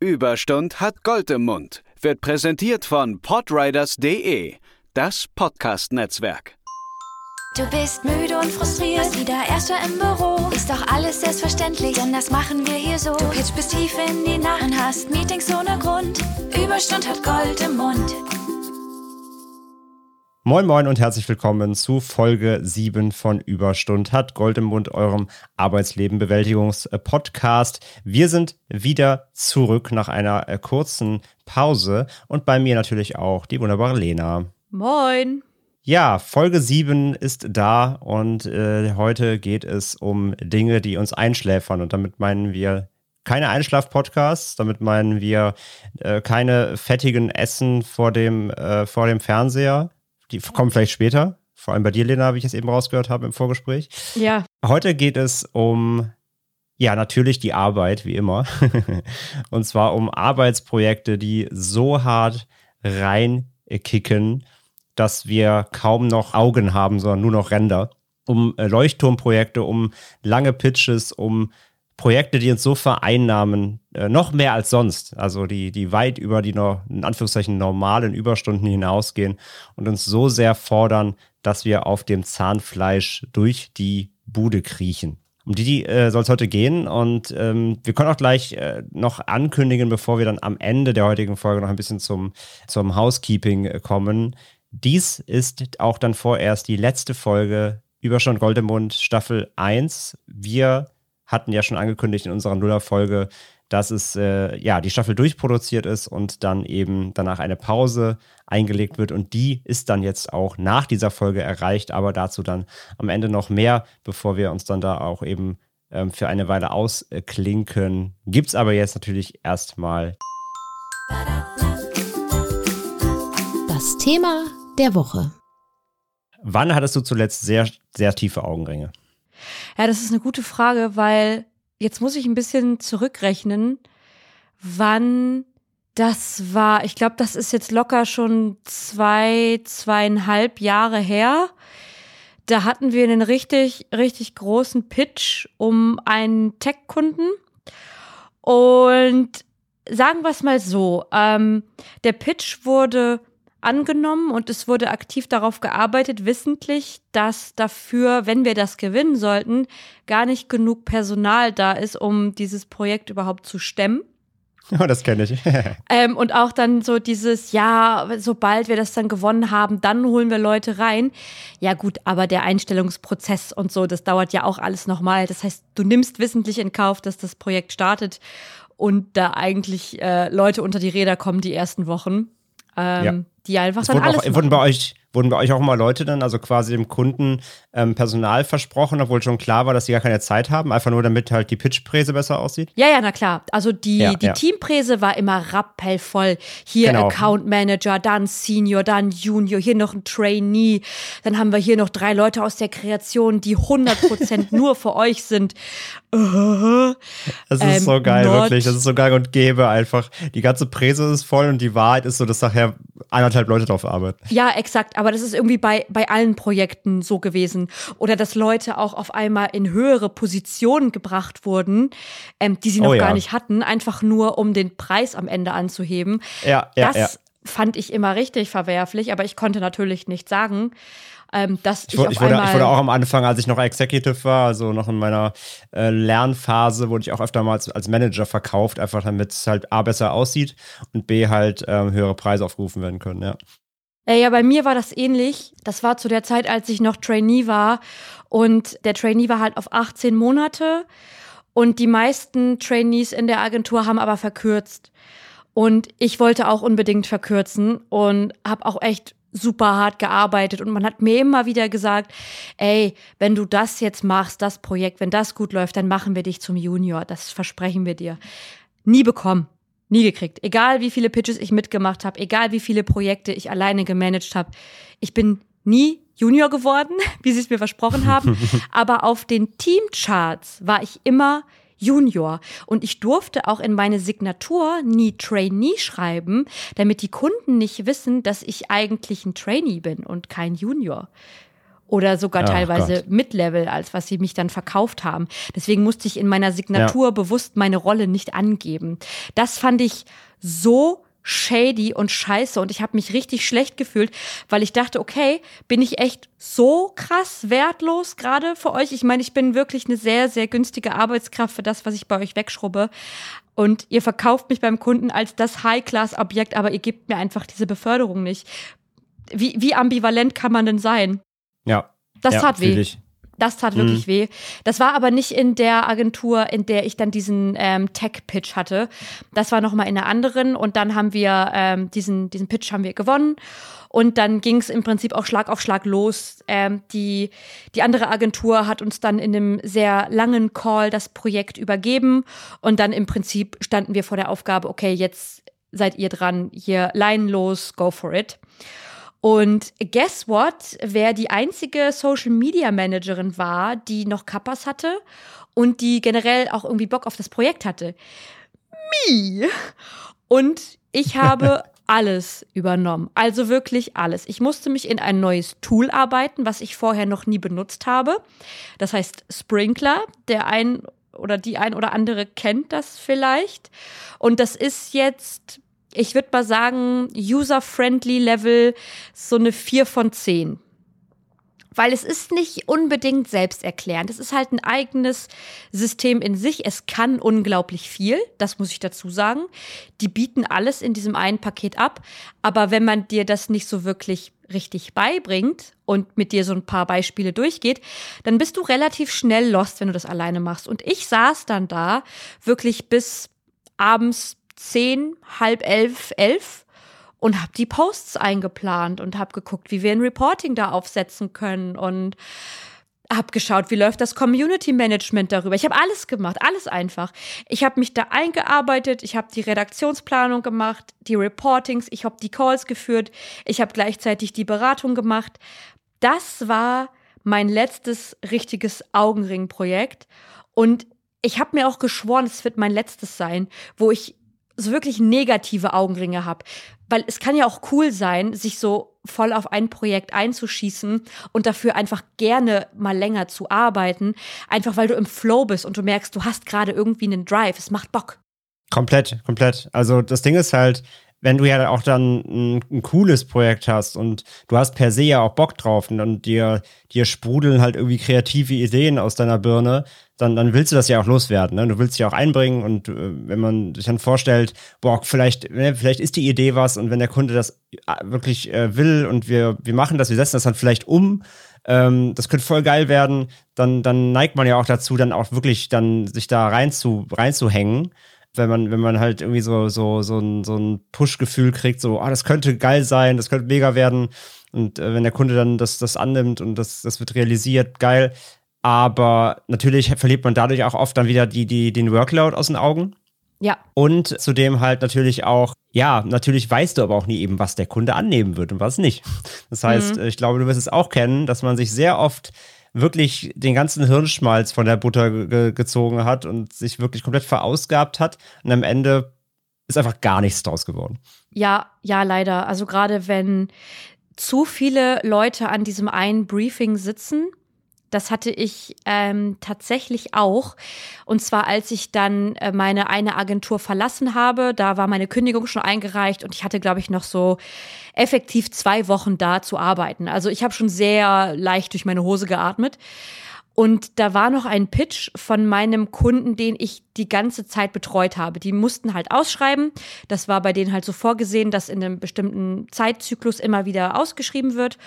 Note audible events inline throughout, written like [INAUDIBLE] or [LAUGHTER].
Überstund hat Gold im Mund. Wird präsentiert von podriders.de, das Podcast-Netzwerk. Du bist müde und frustriert, wieder erster im Büro. Ist doch alles selbstverständlich, denn das machen wir hier so. Du pitch bis tief in die Nacht und hast Meetings ohne Grund. Überstund hat Gold im Mund. Moin Moin und herzlich willkommen zu Folge 7 von Überstund hat Gold im Mund, eurem Arbeitslebenbewältigungs-Podcast. Wir sind wieder zurück nach einer äh, kurzen Pause und bei mir natürlich auch die wunderbare Lena. Moin. Ja, Folge 7 ist da und äh, heute geht es um Dinge, die uns einschläfern und damit meinen wir keine Einschlaf-Podcasts, damit meinen wir äh, keine fettigen Essen vor dem, äh, vor dem Fernseher, die kommen vielleicht später. Vor allem bei dir, Lena, wie ich es eben rausgehört habe im Vorgespräch. Ja. Heute geht es um, ja, natürlich die Arbeit, wie immer. [LAUGHS] Und zwar um Arbeitsprojekte, die so hart reinkicken, dass wir kaum noch Augen haben, sondern nur noch Ränder. Um äh, Leuchtturmprojekte, um lange Pitches, um Projekte, die uns so vereinnahmen, äh, noch mehr als sonst, also die, die weit über die noch, in Anführungszeichen normalen Überstunden hinausgehen und uns so sehr fordern, dass wir auf dem Zahnfleisch durch die Bude kriechen. Um die, die äh, soll es heute gehen und ähm, wir können auch gleich äh, noch ankündigen, bevor wir dann am Ende der heutigen Folge noch ein bisschen zum, zum Housekeeping äh, kommen. Dies ist auch dann vorerst die letzte Folge Überstand Goldemund Staffel 1. Wir hatten ja schon angekündigt in unserer Nuller-Folge, dass es äh, ja die Staffel durchproduziert ist und dann eben danach eine Pause eingelegt wird und die ist dann jetzt auch nach dieser Folge erreicht, aber dazu dann am Ende noch mehr, bevor wir uns dann da auch eben ähm, für eine Weile ausklinken. Gibt es aber jetzt natürlich erstmal das Thema der Woche. Wann hattest du zuletzt sehr, sehr tiefe Augenringe? Ja, das ist eine gute Frage, weil jetzt muss ich ein bisschen zurückrechnen, wann das war. Ich glaube, das ist jetzt locker schon zwei, zweieinhalb Jahre her. Da hatten wir einen richtig, richtig großen Pitch um einen Tech-Kunden. Und sagen wir es mal so, ähm, der Pitch wurde angenommen und es wurde aktiv darauf gearbeitet, wissentlich, dass dafür, wenn wir das gewinnen sollten, gar nicht genug Personal da ist, um dieses Projekt überhaupt zu stemmen. [LAUGHS] Oh, das kenne ich. [LAUGHS] ähm, und auch dann so dieses, ja, sobald wir das dann gewonnen haben, dann holen wir Leute rein. Ja gut, aber der Einstellungsprozess und so, das dauert ja auch alles nochmal. Das heißt, du nimmst wissentlich in Kauf, dass das Projekt startet und da eigentlich äh, Leute unter die Räder kommen die ersten Wochen. Ähm, ja. Die einfach es dann alles auch, Wurden bei euch Wurden bei euch auch mal Leute dann, also quasi dem Kunden ähm, Personal versprochen, obwohl schon klar war, dass sie gar keine Zeit haben, einfach nur damit halt die Pitchpräse besser aussieht? Ja, ja, na klar. Also die, ja, die ja. Teampräse war immer rappellvoll. Hier genau. Account Manager, dann Senior, dann Junior, hier noch ein Trainee. Dann haben wir hier noch drei Leute aus der Kreation, die 100% [LAUGHS] nur für euch sind. [LAUGHS] das ist ähm, so geil, wirklich. Das ist so geil und gäbe einfach. Die ganze Präse ist voll und die Wahrheit ist so, dass nachher eineinhalb Leute drauf arbeiten. Ja, exakt aber das ist irgendwie bei, bei allen Projekten so gewesen. Oder dass Leute auch auf einmal in höhere Positionen gebracht wurden, ähm, die sie noch oh, ja. gar nicht hatten, einfach nur um den Preis am Ende anzuheben. Ja, ja, das ja. fand ich immer richtig verwerflich, aber ich konnte natürlich nicht sagen. Ähm, dass ich, ich, ich, wurde, ich, wurde, auch am Anfang, als ich noch Executive war, also noch in meiner äh, Lernphase, wurde ich auch öfter mal als, als, Manager verkauft, einfach damit es halt A besser aussieht und B halt ähm, höhere Preise aufgerufen werden können, ja. Ja, bei mir war das ähnlich. Das war zu der Zeit, als ich noch Trainee war. Und der Trainee war halt auf 18 Monate. Und die meisten Trainees in der Agentur haben aber verkürzt. Und ich wollte auch unbedingt verkürzen und habe auch echt super hart gearbeitet und man hat mir immer wieder gesagt, ey, wenn du das jetzt machst, das Projekt, wenn das gut läuft, dann machen wir dich zum Junior, das versprechen wir dir. Nie bekommen. Nie gekriegt. Egal wie viele Pitches ich mitgemacht habe, egal wie viele Projekte ich alleine gemanagt habe. Ich bin nie Junior geworden, [LAUGHS] wie sie es mir versprochen haben. [LAUGHS] Aber auf den Teamcharts war ich immer Junior. Und ich durfte auch in meine Signatur nie Trainee schreiben, damit die Kunden nicht wissen, dass ich eigentlich ein Trainee bin und kein Junior. oder sogar Ach teilweise. Mid-Level, als was sie mich dann verkauft haben. Deswegen musste ich in meiner Signatur bewusst meine Rolle nicht angeben. Das fand ich so shady und scheiße und ich habe mich richtig schlecht gefühlt, weil ich dachte, okay, bin ich echt so krass wertlos gerade für euch? Ich meine, ich bin wirklich eine sehr, sehr günstige Arbeitskraft für das, was ich bei euch wegschrubbe. Und ihr verkauft mich beim Kunden als das High-Class-Objekt, aber ihr gebt mir einfach diese Beförderung nicht. Wie, wie ambivalent kann man denn sein? Ja. Das ja, tat weh. ich. Das tat wirklich weh. Das war aber nicht in der Agentur, in der ich dann diesen ähm, Tech-Pitch hatte. Das war nochmal in einer anderen und dann haben wir ähm, diesen, diesen Pitch haben wir gewonnen. Und dann ging es im Prinzip auch Schlag auf Schlag los. Ähm, die, die andere Agentur hat uns dann in einem sehr langen Call das Projekt übergeben. Und dann im Prinzip standen wir vor der Aufgabe, okay, jetzt seid ihr dran, hier leinenlos, go for it. Und guess what? Wer die einzige Social Media Managerin war, die noch Kappas hatte und die generell auch irgendwie Bock auf das Projekt hatte. Me. Und ich habe [LAUGHS] alles übernommen. Also wirklich alles. Ich musste mich in ein neues Tool arbeiten, was ich vorher noch nie benutzt habe. Das heißt Sprinkler. Der ein oder die ein oder andere kennt das vielleicht. Und das ist jetzt ich würde mal sagen, user-friendly Level so eine 4 von 10. Weil es ist nicht unbedingt selbsterklärend. Es ist halt ein eigenes System in sich. Es kann unglaublich viel, das muss ich dazu sagen. Die bieten alles in diesem einen Paket ab. Aber wenn man dir das nicht so wirklich richtig beibringt und mit dir so ein paar Beispiele durchgeht, dann bist du relativ schnell lost, wenn du das alleine machst. Und ich saß dann da wirklich bis abends zehn, halb elf, elf und habe die Posts eingeplant und habe geguckt, wie wir ein Reporting da aufsetzen können und habe geschaut, wie läuft das Community Management darüber. Ich habe alles gemacht, alles einfach. Ich habe mich da eingearbeitet, ich habe die Redaktionsplanung gemacht, die Reportings, ich habe die Calls geführt, ich habe gleichzeitig die Beratung gemacht. Das war mein letztes richtiges Augenring-Projekt und ich habe mir auch geschworen, es wird mein letztes sein, wo ich so wirklich negative Augenringe habe. Weil es kann ja auch cool sein, sich so voll auf ein Projekt einzuschießen und dafür einfach gerne mal länger zu arbeiten. Einfach weil du im Flow bist und du merkst, du hast gerade irgendwie einen Drive. Es macht Bock. Komplett, komplett. Also das Ding ist halt, wenn du ja auch dann ein, ein, cooles Projekt hast und du hast per se ja auch Bock drauf und dann dir, dir sprudeln halt irgendwie kreative Ideen aus deiner Birne, dann, dann willst du das ja auch loswerden. Ne? Du willst dich auch einbringen und äh, wenn man sich dann vorstellt, boah, vielleicht, ne, vielleicht ist die Idee was und wenn der Kunde das äh, wirklich äh, will und wir, wir machen das, wir setzen das dann vielleicht um, ähm, das könnte voll geil werden, dann, dann neigt man ja auch dazu, dann auch wirklich dann sich da rein zu, reinzuhängen wenn man, wenn man halt irgendwie so, so, so ein, so ein Push-Gefühl kriegt, so, ah, das könnte geil sein, das könnte mega werden. Und äh, wenn der Kunde dann das, das annimmt und das, das wird realisiert, geil. Aber natürlich verliert man dadurch auch oft dann wieder die, die, den Workload aus den Augen. Ja. Und zudem halt natürlich auch, ja, natürlich weißt du aber auch nie eben, was der Kunde annehmen wird und was nicht. Das heißt, mhm. ich glaube, du wirst es auch kennen, dass man sich sehr oft wirklich den ganzen Hirnschmalz von der Butter ge gezogen hat und sich wirklich komplett verausgabt hat. Und am Ende ist einfach gar nichts draus geworden. Ja, ja, leider. Also gerade wenn zu viele Leute an diesem einen Briefing sitzen, das hatte ich ähm, tatsächlich auch. Und zwar, als ich dann äh, meine eine Agentur verlassen habe, da war meine Kündigung schon eingereicht und ich hatte, glaube ich, noch so effektiv zwei Wochen da zu arbeiten. Also ich habe schon sehr leicht durch meine Hose geatmet. Und da war noch ein Pitch von meinem Kunden, den ich die ganze Zeit betreut habe. Die mussten halt ausschreiben. Das war bei denen halt so vorgesehen, dass in einem bestimmten Zeitzyklus immer wieder ausgeschrieben wird.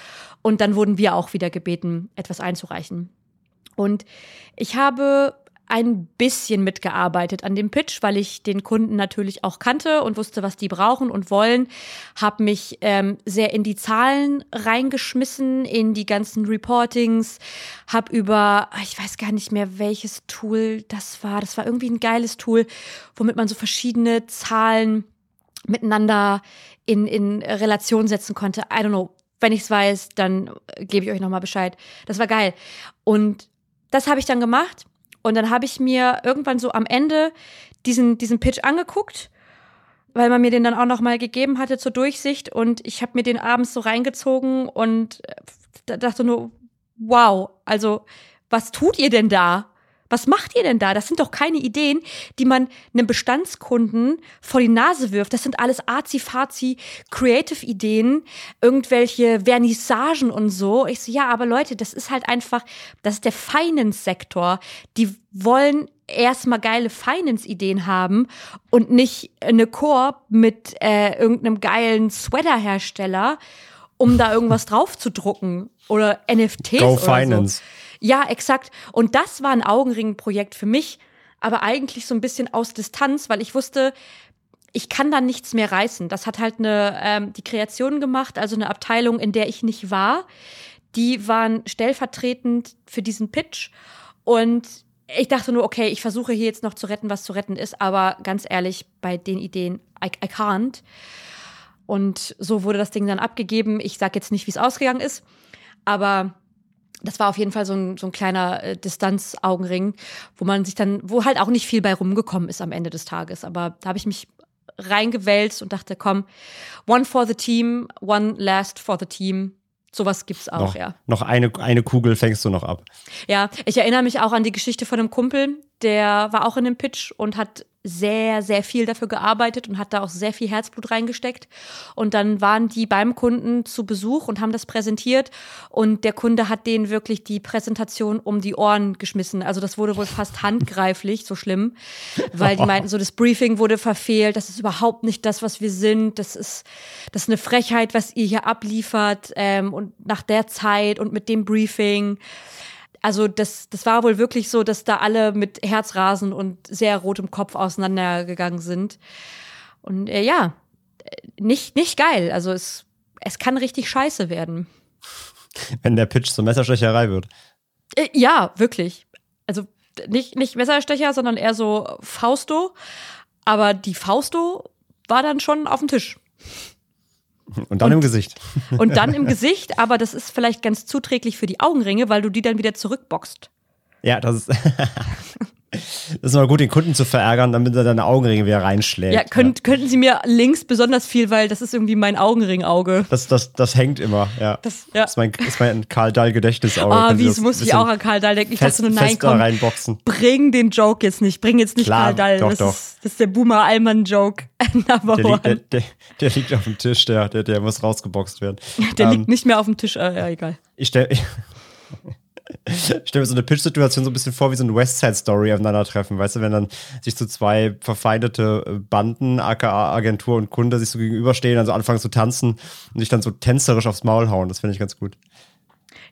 Und dann wurden wir auch wieder gebeten, etwas einzureichen. Und ich habe ein bisschen mitgearbeitet an dem Pitch, weil ich den Kunden natürlich auch kannte und wusste, was die brauchen und wollen. Habe mich ähm, sehr in die Zahlen reingeschmissen, in die ganzen Reportings. Habe über, ich weiß gar nicht mehr, welches Tool das war. Das war irgendwie ein geiles Tool, womit man so verschiedene Zahlen miteinander in, in Relation setzen konnte. I don't know. Wenn ich es weiß, dann gebe ich euch nochmal Bescheid. Das war geil. Und das habe ich dann gemacht und dann habe ich mir irgendwann so am Ende diesen, diesen Pitch angeguckt, weil man mir den dann auch nochmal gegeben hatte zur Durchsicht. Und ich habe mir den abends so reingezogen und äh, dachte nur, wow, also was tut ihr denn da? Was macht ihr denn da? Das sind doch keine Ideen, die man einem Bestandskunden vor die Nase wirft. Das sind alles arzi-fazi Creative-Ideen, irgendwelche Vernissagen und so. Ich so, ja, aber Leute, das ist halt einfach, das ist der Finance-Sektor. Die wollen erstmal geile Finance-Ideen haben und nicht eine Koop mit äh, irgendeinem geilen Sweater-Hersteller, um da irgendwas [LAUGHS] drauf zu drucken oder NFTs Go oder Finance. so. Ja, exakt. Und das war ein Augenring-Projekt für mich, aber eigentlich so ein bisschen aus Distanz, weil ich wusste, ich kann da nichts mehr reißen. Das hat halt eine ähm, die Kreation gemacht, also eine Abteilung, in der ich nicht war. Die waren stellvertretend für diesen Pitch und ich dachte nur, okay, ich versuche hier jetzt noch zu retten, was zu retten ist, aber ganz ehrlich, bei den Ideen, I, I can't. Und so wurde das Ding dann abgegeben. Ich sag jetzt nicht, wie es ausgegangen ist, aber das war auf jeden Fall so ein, so ein kleiner äh, Distanzaugenring, wo man sich dann, wo halt auch nicht viel bei rumgekommen ist am Ende des Tages. Aber da habe ich mich reingewälzt und dachte, komm, one for the team, one last for the team. Sowas gibt's auch, Noch, ja. noch eine, eine Kugel fängst du noch ab. Ja, ich erinnere mich auch an die Geschichte von einem Kumpel, der war auch in dem Pitch und hat sehr, sehr viel dafür gearbeitet und hat da auch sehr viel Herzblut reingesteckt. Und dann waren die beim Kunden zu Besuch und haben das präsentiert. Und der Kunde hat denen wirklich die Präsentation um die Ohren geschmissen. Also das wurde wohl fast handgreiflich, so schlimm. Weil die meinten, so das Briefing wurde verfehlt. Das ist überhaupt nicht das, was wir sind. Das ist, das ist eine Frechheit, was ihr hier abliefert. Ähm, und nach der Zeit und mit dem Briefing also das, das war wohl wirklich so, dass da alle mit Herzrasen und sehr rotem Kopf auseinandergegangen sind. Und äh, ja, nicht, nicht geil. Also es, es kann richtig scheiße werden. Wenn der Pitch zur Messerstecherei wird. Äh, ja, wirklich. Also nicht, nicht Messerstecher, sondern eher so Fausto. Aber die Fausto war dann schon auf dem Tisch. Und dann im Gesicht. Und dann im Gesicht, aber das ist vielleicht ganz zuträglich für die Augenringe, weil du die dann wieder zurückboxt. Ja, das ist. Das ist mal gut, den Kunden zu verärgern, damit er deine Augenringe wieder reinschlägt. Ja, könnt, könnten Sie mir links besonders viel, weil das ist irgendwie mein Augenringauge. Das, das, das hängt immer, ja. Das, ja. Das ist mein, ist mein Karl Dahl Gedächtnisauge. Ah, Sie wie es muss ich auch an Karl Dahl denken. Ich fest, dachte nur, nein, komm, reinboxen. bring den Joke jetzt nicht. Bring jetzt nicht Klar, Karl Dahl. doch, das, doch. Ist, das ist der Boomer Allmann Joke. [LAUGHS] Number Der, liegt, der, der, der liegt auf dem Tisch, der, der, der muss rausgeboxt werden. Der Ähm, liegt nicht mehr auf dem Tisch. Äh, ja, egal. Ich stelle [LAUGHS] stell mir so eine Pitch-Situation so ein bisschen vor wie so ein Westside-Story aufeinandertreffen, weißt du, wenn dann sich so zwei verfeindete äh, Banden, aka Agentur und Kunde, sich so gegenüberstehen, dann so anfangen zu tanzen und sich dann so tänzerisch aufs Maul hauen. Das finde ich ganz gut.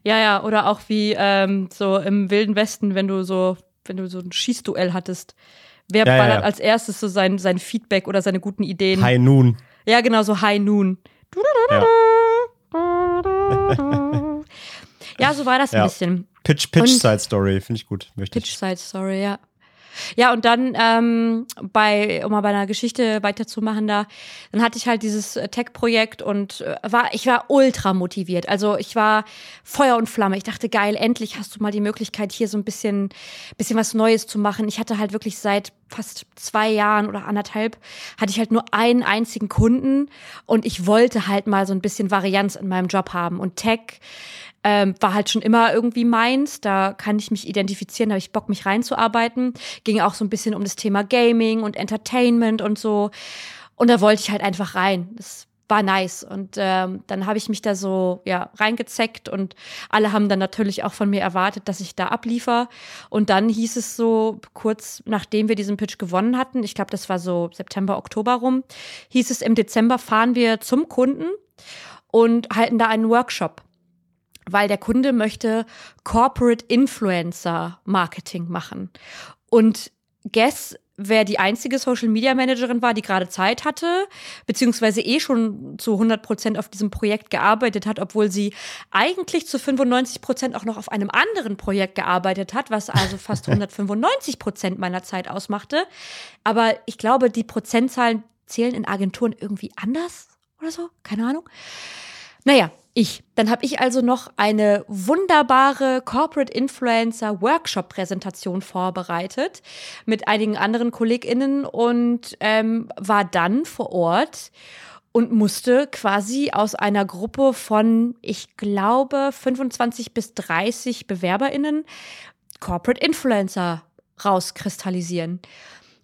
Ja, ja, oder auch wie ähm, so im Wilden Westen, wenn du so, wenn du so ein Schießduell hattest. Wer Ja, ja, ballert ja. als erstes so sein, sein Feedback oder seine guten Ideen? High Noon. Ja, genau, so High Noon. Ja. [LAUGHS] Ja, so war das ein Ja. bisschen. Pitch, Pitch Und- Side Story, finde ich gut. Möchte Pitch ich. Side Story, ja. Ja, und dann ähm, bei, um mal bei einer Geschichte weiterzumachen da, dann hatte ich halt dieses äh, Tech-Projekt und äh, war, ich war ultra motiviert. Also ich war Feuer und Flamme. Ich dachte, geil, endlich hast du mal die Möglichkeit, hier so ein bisschen, bisschen was Neues zu machen. Ich hatte halt wirklich seit fast zwei Jahren oder anderthalb, hatte ich halt nur einen einzigen Kunden und ich wollte halt mal so ein bisschen Varianz in meinem Job haben. Und Tech ähm, war halt schon immer irgendwie meins. Da kann ich mich identifizieren, da habe ich Bock, mich reinzuarbeiten. Ging auch so ein bisschen um das Thema Gaming und Entertainment und so. Und da wollte ich halt einfach rein. Das war nice. Und ähm, dann habe ich mich da so ja reingezeckt und alle haben dann natürlich auch von mir erwartet, dass ich da abliefer. Und dann hieß es so kurz nachdem wir diesen Pitch gewonnen hatten, ich glaube, das war so September, Oktober rum, hieß es im Dezember fahren wir zum Kunden und halten da einen Workshop weil der Kunde möchte Corporate Influencer Marketing machen. Und guess, wer die einzige Social Media Managerin war, die gerade Zeit hatte, beziehungsweise eh schon zu 100 Prozent auf diesem Projekt gearbeitet hat, obwohl sie eigentlich zu 95 Prozent auch noch auf einem anderen Projekt gearbeitet hat, was also fast [LAUGHS] 195 Prozent meiner Zeit ausmachte. Aber ich glaube, die Prozentzahlen zählen in Agenturen irgendwie anders oder so, keine Ahnung. Naja, ich. Dann habe ich also noch eine wunderbare Corporate Influencer Workshop Präsentation vorbereitet mit einigen anderen KollegInnen und ähm, war dann vor Ort und musste quasi aus einer Gruppe von, ich glaube, 25 bis 30 BewerberInnen Corporate Influencer rauskristallisieren.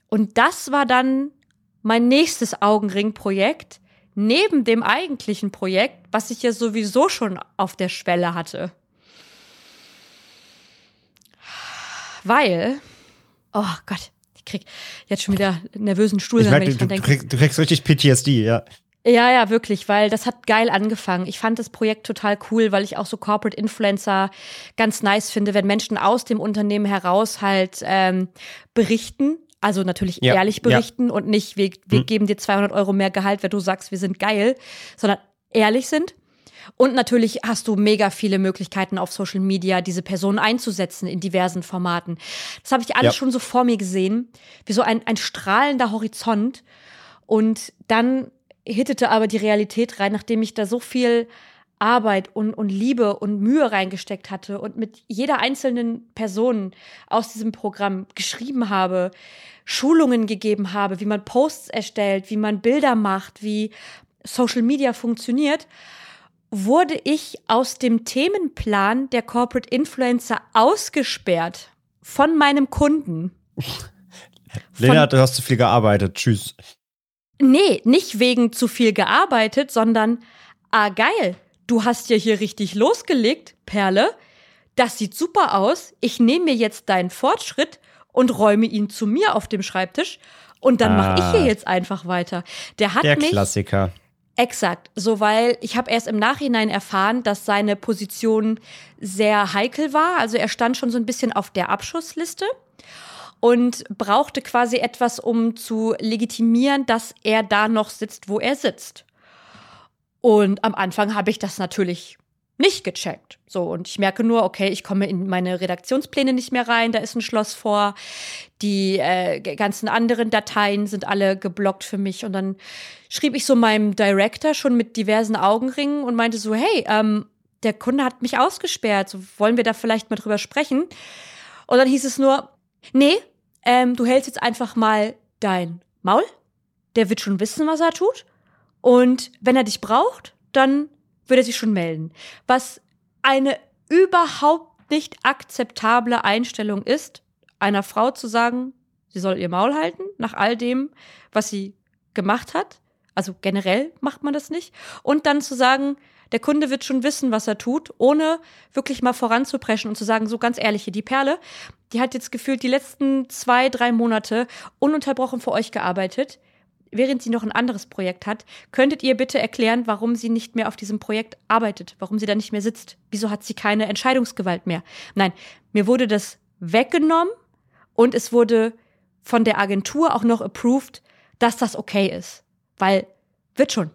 Und das war dann mein nächstes Augenring-Projekt, neben dem eigentlichen Projekt, was ich ja sowieso schon auf der Schwelle hatte. Weil, oh Gott, ich krieg jetzt schon wieder nervösen Stuhl, Ich wenn merke, ich du, du, denke. krieg, du kriegst richtig PTSD, ja. Ja, ja, wirklich, weil das hat geil angefangen. Ich fand das Projekt total cool, weil ich auch so Corporate Influencer ganz nice finde, wenn Menschen aus dem Unternehmen heraus halt ähm, berichten. Also natürlich Ja, ehrlich ja. berichten und nicht, wir, wir Hm. geben dir 200 Euro mehr Gehalt, wenn du sagst, wir sind geil, sondern ehrlich sind. Und natürlich hast du mega viele Möglichkeiten auf Social Media, diese Personen einzusetzen in diversen Formaten. Das habe ich alles Ja. schon so vor mir gesehen, wie so ein, ein strahlender Horizont. Und dann hittete aber die Realität rein, nachdem ich da so viel Arbeit und, und Liebe und Mühe reingesteckt hatte und mit jeder einzelnen Person aus diesem Programm geschrieben habe, Schulungen gegeben habe, wie man Posts erstellt, wie man Bilder macht, wie Social Media funktioniert, wurde ich aus dem Themenplan der Corporate Influencer ausgesperrt von meinem Kunden. [LAUGHS] Lena, du hast zu viel gearbeitet. Tschüss. Nee, nicht wegen zu viel gearbeitet, sondern, ah geil, du hast ja hier richtig losgelegt, Perle. Das sieht super aus. Ich nehme mir jetzt deinen Fortschritt und räume ihn zu mir auf dem Schreibtisch. Und dann mache ich Ah. hier jetzt einfach weiter. Der hat Der mich Klassiker. Exakt, so weil ich habe erst im Nachhinein erfahren, dass seine Position sehr heikel war. Also er stand schon so ein bisschen auf der Abschussliste und brauchte quasi etwas, um zu legitimieren, dass er da noch sitzt, wo er sitzt. Und am Anfang habe ich das natürlich nicht gecheckt. So, und ich merke nur, okay, ich komme in meine Redaktionspläne nicht mehr rein, da ist ein Schloss vor. Die äh, ganzen anderen Dateien sind alle geblockt für mich. Und dann schrieb ich so meinem Director schon mit diversen Augenringen und meinte so, hey, ähm, der Kunde hat mich ausgesperrt, so, wollen wir da vielleicht mal drüber sprechen? Und dann hieß es nur, nee, ähm, du hältst jetzt einfach mal dein Maul. Der wird schon wissen, was er tut. Und wenn er dich braucht, dann wird er sich schon melden. Was eine überhaupt nicht akzeptable Einstellung ist, einer Frau zu sagen, sie soll ihr Maul halten, nach all dem, was sie gemacht hat. Also generell macht man das nicht. Und dann zu sagen, der Kunde wird schon wissen, was er tut, ohne wirklich mal voranzupreschen und zu sagen, so ganz ehrlich, hier die Perle, die hat jetzt gefühlt die letzten zwei, drei Monate ununterbrochen für euch gearbeitet während sie noch ein anderes Projekt hat, könntet ihr bitte erklären, warum sie nicht mehr auf diesem Projekt arbeitet, warum sie da nicht mehr sitzt? Wieso hat sie keine Entscheidungsgewalt mehr? Nein, mir wurde das weggenommen und es wurde von der Agentur auch noch approved, dass das okay ist. Weil, wird schon.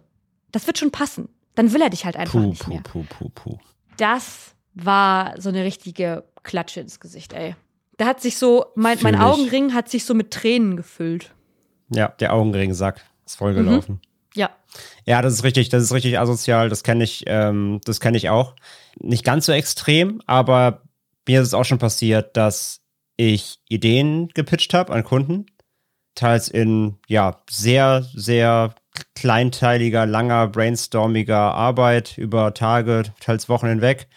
Das wird schon passen. Dann will er dich halt einfach Puh, nicht puh, mehr. puh, puh, puh. Das war so eine richtige Klatsche ins Gesicht, ey. Da hat sich so, mein, mein. Augenring hat sich so mit Tränen gefüllt. Ja, der Augenringsack ist vollgelaufen. Ja. Ja, das ist richtig, das ist richtig asozial, das kenne ich, ähm, das kenne ich auch. Nicht ganz so extrem, aber mir ist es auch schon passiert, dass ich Ideen gepitcht habe an Kunden, teils in ja sehr, sehr kleinteiliger, langer, brainstormiger Arbeit über Tage, teils Wochen hinweg,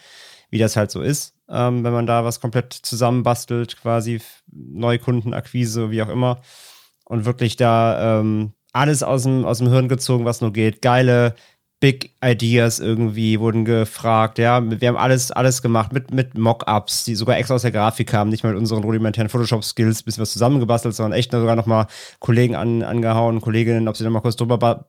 wie das halt so ist, ähm, wenn man da was komplett zusammenbastelt, quasi Neukundenakquise, wie auch immer und wirklich da ähm, alles aus dem, aus dem Hirn gezogen, was nur geht. Geile Big Ideas irgendwie wurden gefragt. Ja, wir haben alles, alles gemacht mit, mit Mockups, die sogar extra aus der Grafik kamen, nicht mal mit unseren rudimentären Photoshop-Skills, bisschen was zusammengebastelt, sondern echt sogar nochmal Kollegen an, angehauen, Kolleginnen, ob sie nochmal kurz drüber, ba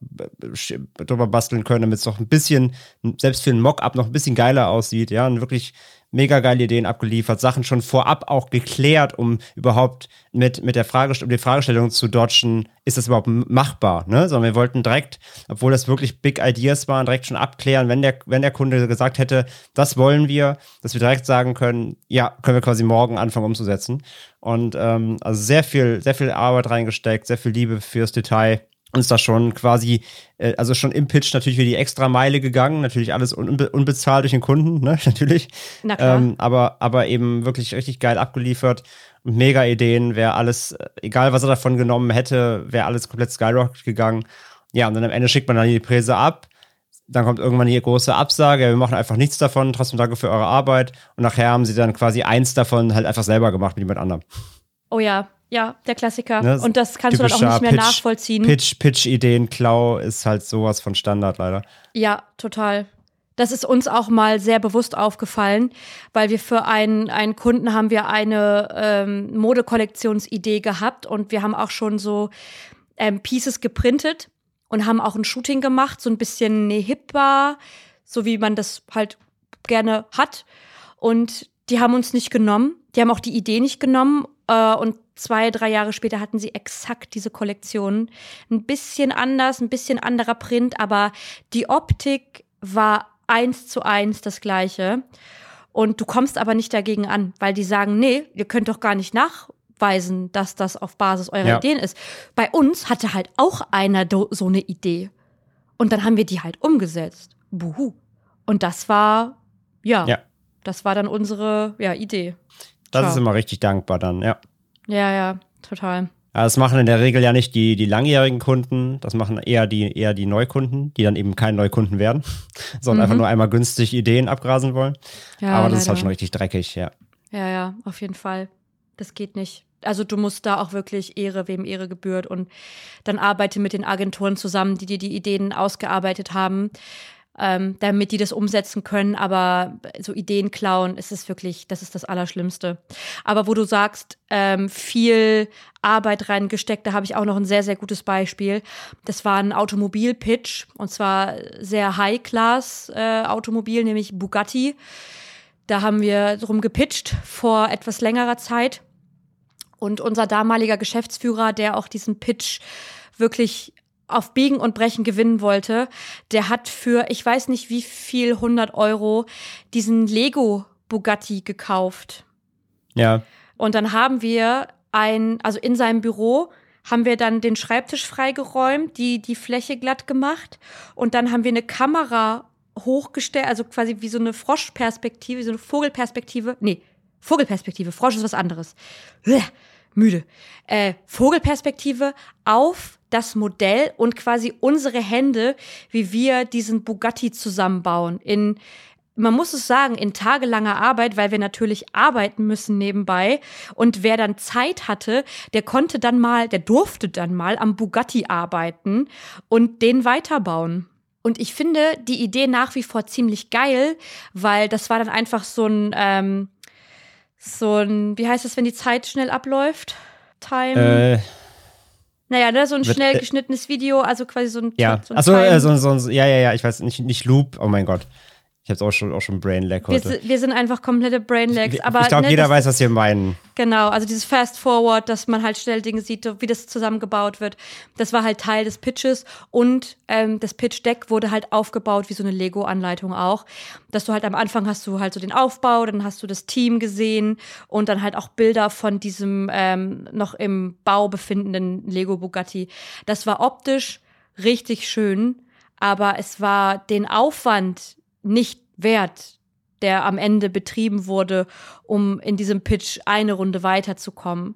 drüber basteln können, damit es doch ein bisschen, selbst für ein Mockup noch ein bisschen geiler aussieht. Ja, und wirklich mega geile Ideen abgeliefert, Sachen schon vorab auch geklärt, um überhaupt mit, mit der Frage, um die Fragestellung zu dodgen, ist das überhaupt machbar, ne? Sondern wir wollten direkt, obwohl das wirklich Big Ideas waren, direkt schon abklären, wenn der, wenn der Kunde gesagt hätte, das wollen wir, dass wir direkt sagen können, ja, können wir quasi morgen anfangen umzusetzen. Und ähm, also sehr viel, sehr viel Arbeit reingesteckt, sehr viel Liebe fürs Detail uns da schon quasi, äh, also schon im Pitch natürlich wieder die extra Meile gegangen, natürlich alles unbe unbezahlt durch den Kunden, ne, [LAUGHS] natürlich. Na klar. Ähm, aber, aber eben wirklich richtig geil abgeliefert. Und Mega Ideen, wäre alles, äh, egal was er davon genommen hätte, wäre alles komplett Skyrocket gegangen. Ja, und dann am Ende schickt man dann die Präse ab. Dann kommt irgendwann die große Absage, wir machen einfach nichts davon, trotzdem danke für eure Arbeit. Und nachher haben sie dann quasi eins davon halt einfach selber gemacht mit jemand anderem. Oh ja, ja, der Klassiker. Ne, und das kannst du dann auch nicht mehr Pitch- nachvollziehen. Pitch, Pitch-Ideen, Klau ist halt sowas von Standard leider. Ja, total. Das ist uns auch mal sehr bewusst aufgefallen, weil wir für einen, einen Kunden haben wir eine ähm, Modekollektionsidee gehabt und wir haben auch schon so ähm, Pieces geprintet und haben auch ein Shooting gemacht, so ein bisschen hipper, so wie man das halt gerne hat. Und die haben uns nicht genommen. Die haben auch die Idee nicht genommen. Äh, und zwei, drei Jahre später hatten sie exakt diese Kollektion. Ein bisschen anders, ein bisschen anderer Print, aber die Optik war eins zu eins das gleiche. Und du kommst aber nicht dagegen an, weil die sagen, nee, ihr könnt doch gar nicht nachweisen, dass das auf Basis eurer Ja. Ideen ist. Bei uns hatte halt auch einer so eine Idee. Und dann haben wir die halt umgesetzt. Buhu. Und das war, ja, Ja. das war dann unsere ja, Idee. Das Ciao. ist immer richtig dankbar dann, ja. Ja, ja, total. Das machen in der Regel ja nicht die, die langjährigen Kunden, das machen eher die, eher die Neukunden, die dann eben kein Neukunden werden, [LAUGHS] sondern einfach nur einmal günstig Ideen abgrasen wollen. Mhm. Ja, Aber das ist halt leider. schon richtig dreckig, ja. Ja, ja, auf jeden Fall. Das geht nicht. Also du musst da auch wirklich Ehre, wem Ehre gebührt und dann arbeite mit den Agenturen zusammen, die dir die Ideen ausgearbeitet haben, ähm, damit die das umsetzen können. Aber so Ideen klauen, ist es wirklich, das ist das Allerschlimmste. Aber wo du sagst, ähm, viel Arbeit reingesteckt, da habe ich auch noch ein sehr, sehr gutes Beispiel. Das war ein Automobil-Pitch und zwar sehr High-Class-Automobil, nämlich Bugatti. Da haben wir drum gepitcht vor etwas längerer Zeit. Und unser damaliger Geschäftsführer, der auch diesen Pitch wirklich auf Biegen und Brechen gewinnen wollte, der hat für, ich weiß nicht wie viel, 100 Euro diesen Lego Bugatti gekauft. Ja, Und dann haben wir ein, also in seinem Büro haben wir dann den Schreibtisch freigeräumt, die, die Fläche glatt gemacht und dann haben wir eine Kamera hochgestellt, also quasi wie so eine Froschperspektive, wie so eine Vogelperspektive. Nee, Vogelperspektive, Frosch ist was anderes. Müde. Äh, Vogelperspektive auf das Modell und quasi unsere Hände, wie wir diesen Bugatti zusammenbauen. In, man muss es sagen, in tagelanger Arbeit, weil wir natürlich arbeiten müssen nebenbei. Und wer dann Zeit hatte, der konnte dann mal, der durfte dann mal am Bugatti arbeiten und den weiterbauen. Und ich finde die Idee nach wie vor ziemlich geil, weil das war dann einfach so ein, ähm, so ein, wie heißt das, wenn die Zeit schnell abläuft? Time. äh, naja, ne, so ein wird, schnell äh, geschnittenes Video, also quasi so ein, ja. so ein Achso, äh, so, so, so, ja, ja, ja, ich weiß nicht, nicht Loop, oh mein Gott. Ich hab's auch schon, auch schon Brain-Lag wir, heute. si- wir sind einfach komplette Brainlags. ich Aber ich glaube, ne, jeder weiß, was wir meinen. Genau, also dieses Fast Forward, dass man halt schnell Dinge sieht, wie das zusammengebaut wird. Das war halt Teil des Pitches und ähm, das Pitch Deck wurde halt aufgebaut wie so eine Lego-Anleitung auch, dass du halt am Anfang hast du halt so den Aufbau, dann hast du das Team gesehen und dann halt auch Bilder von diesem ähm, noch im Bau befindenden Lego Bugatti. Das war optisch richtig schön, aber es war den Aufwand nicht wert, der am Ende betrieben wurde, um in diesem Pitch eine Runde weiterzukommen.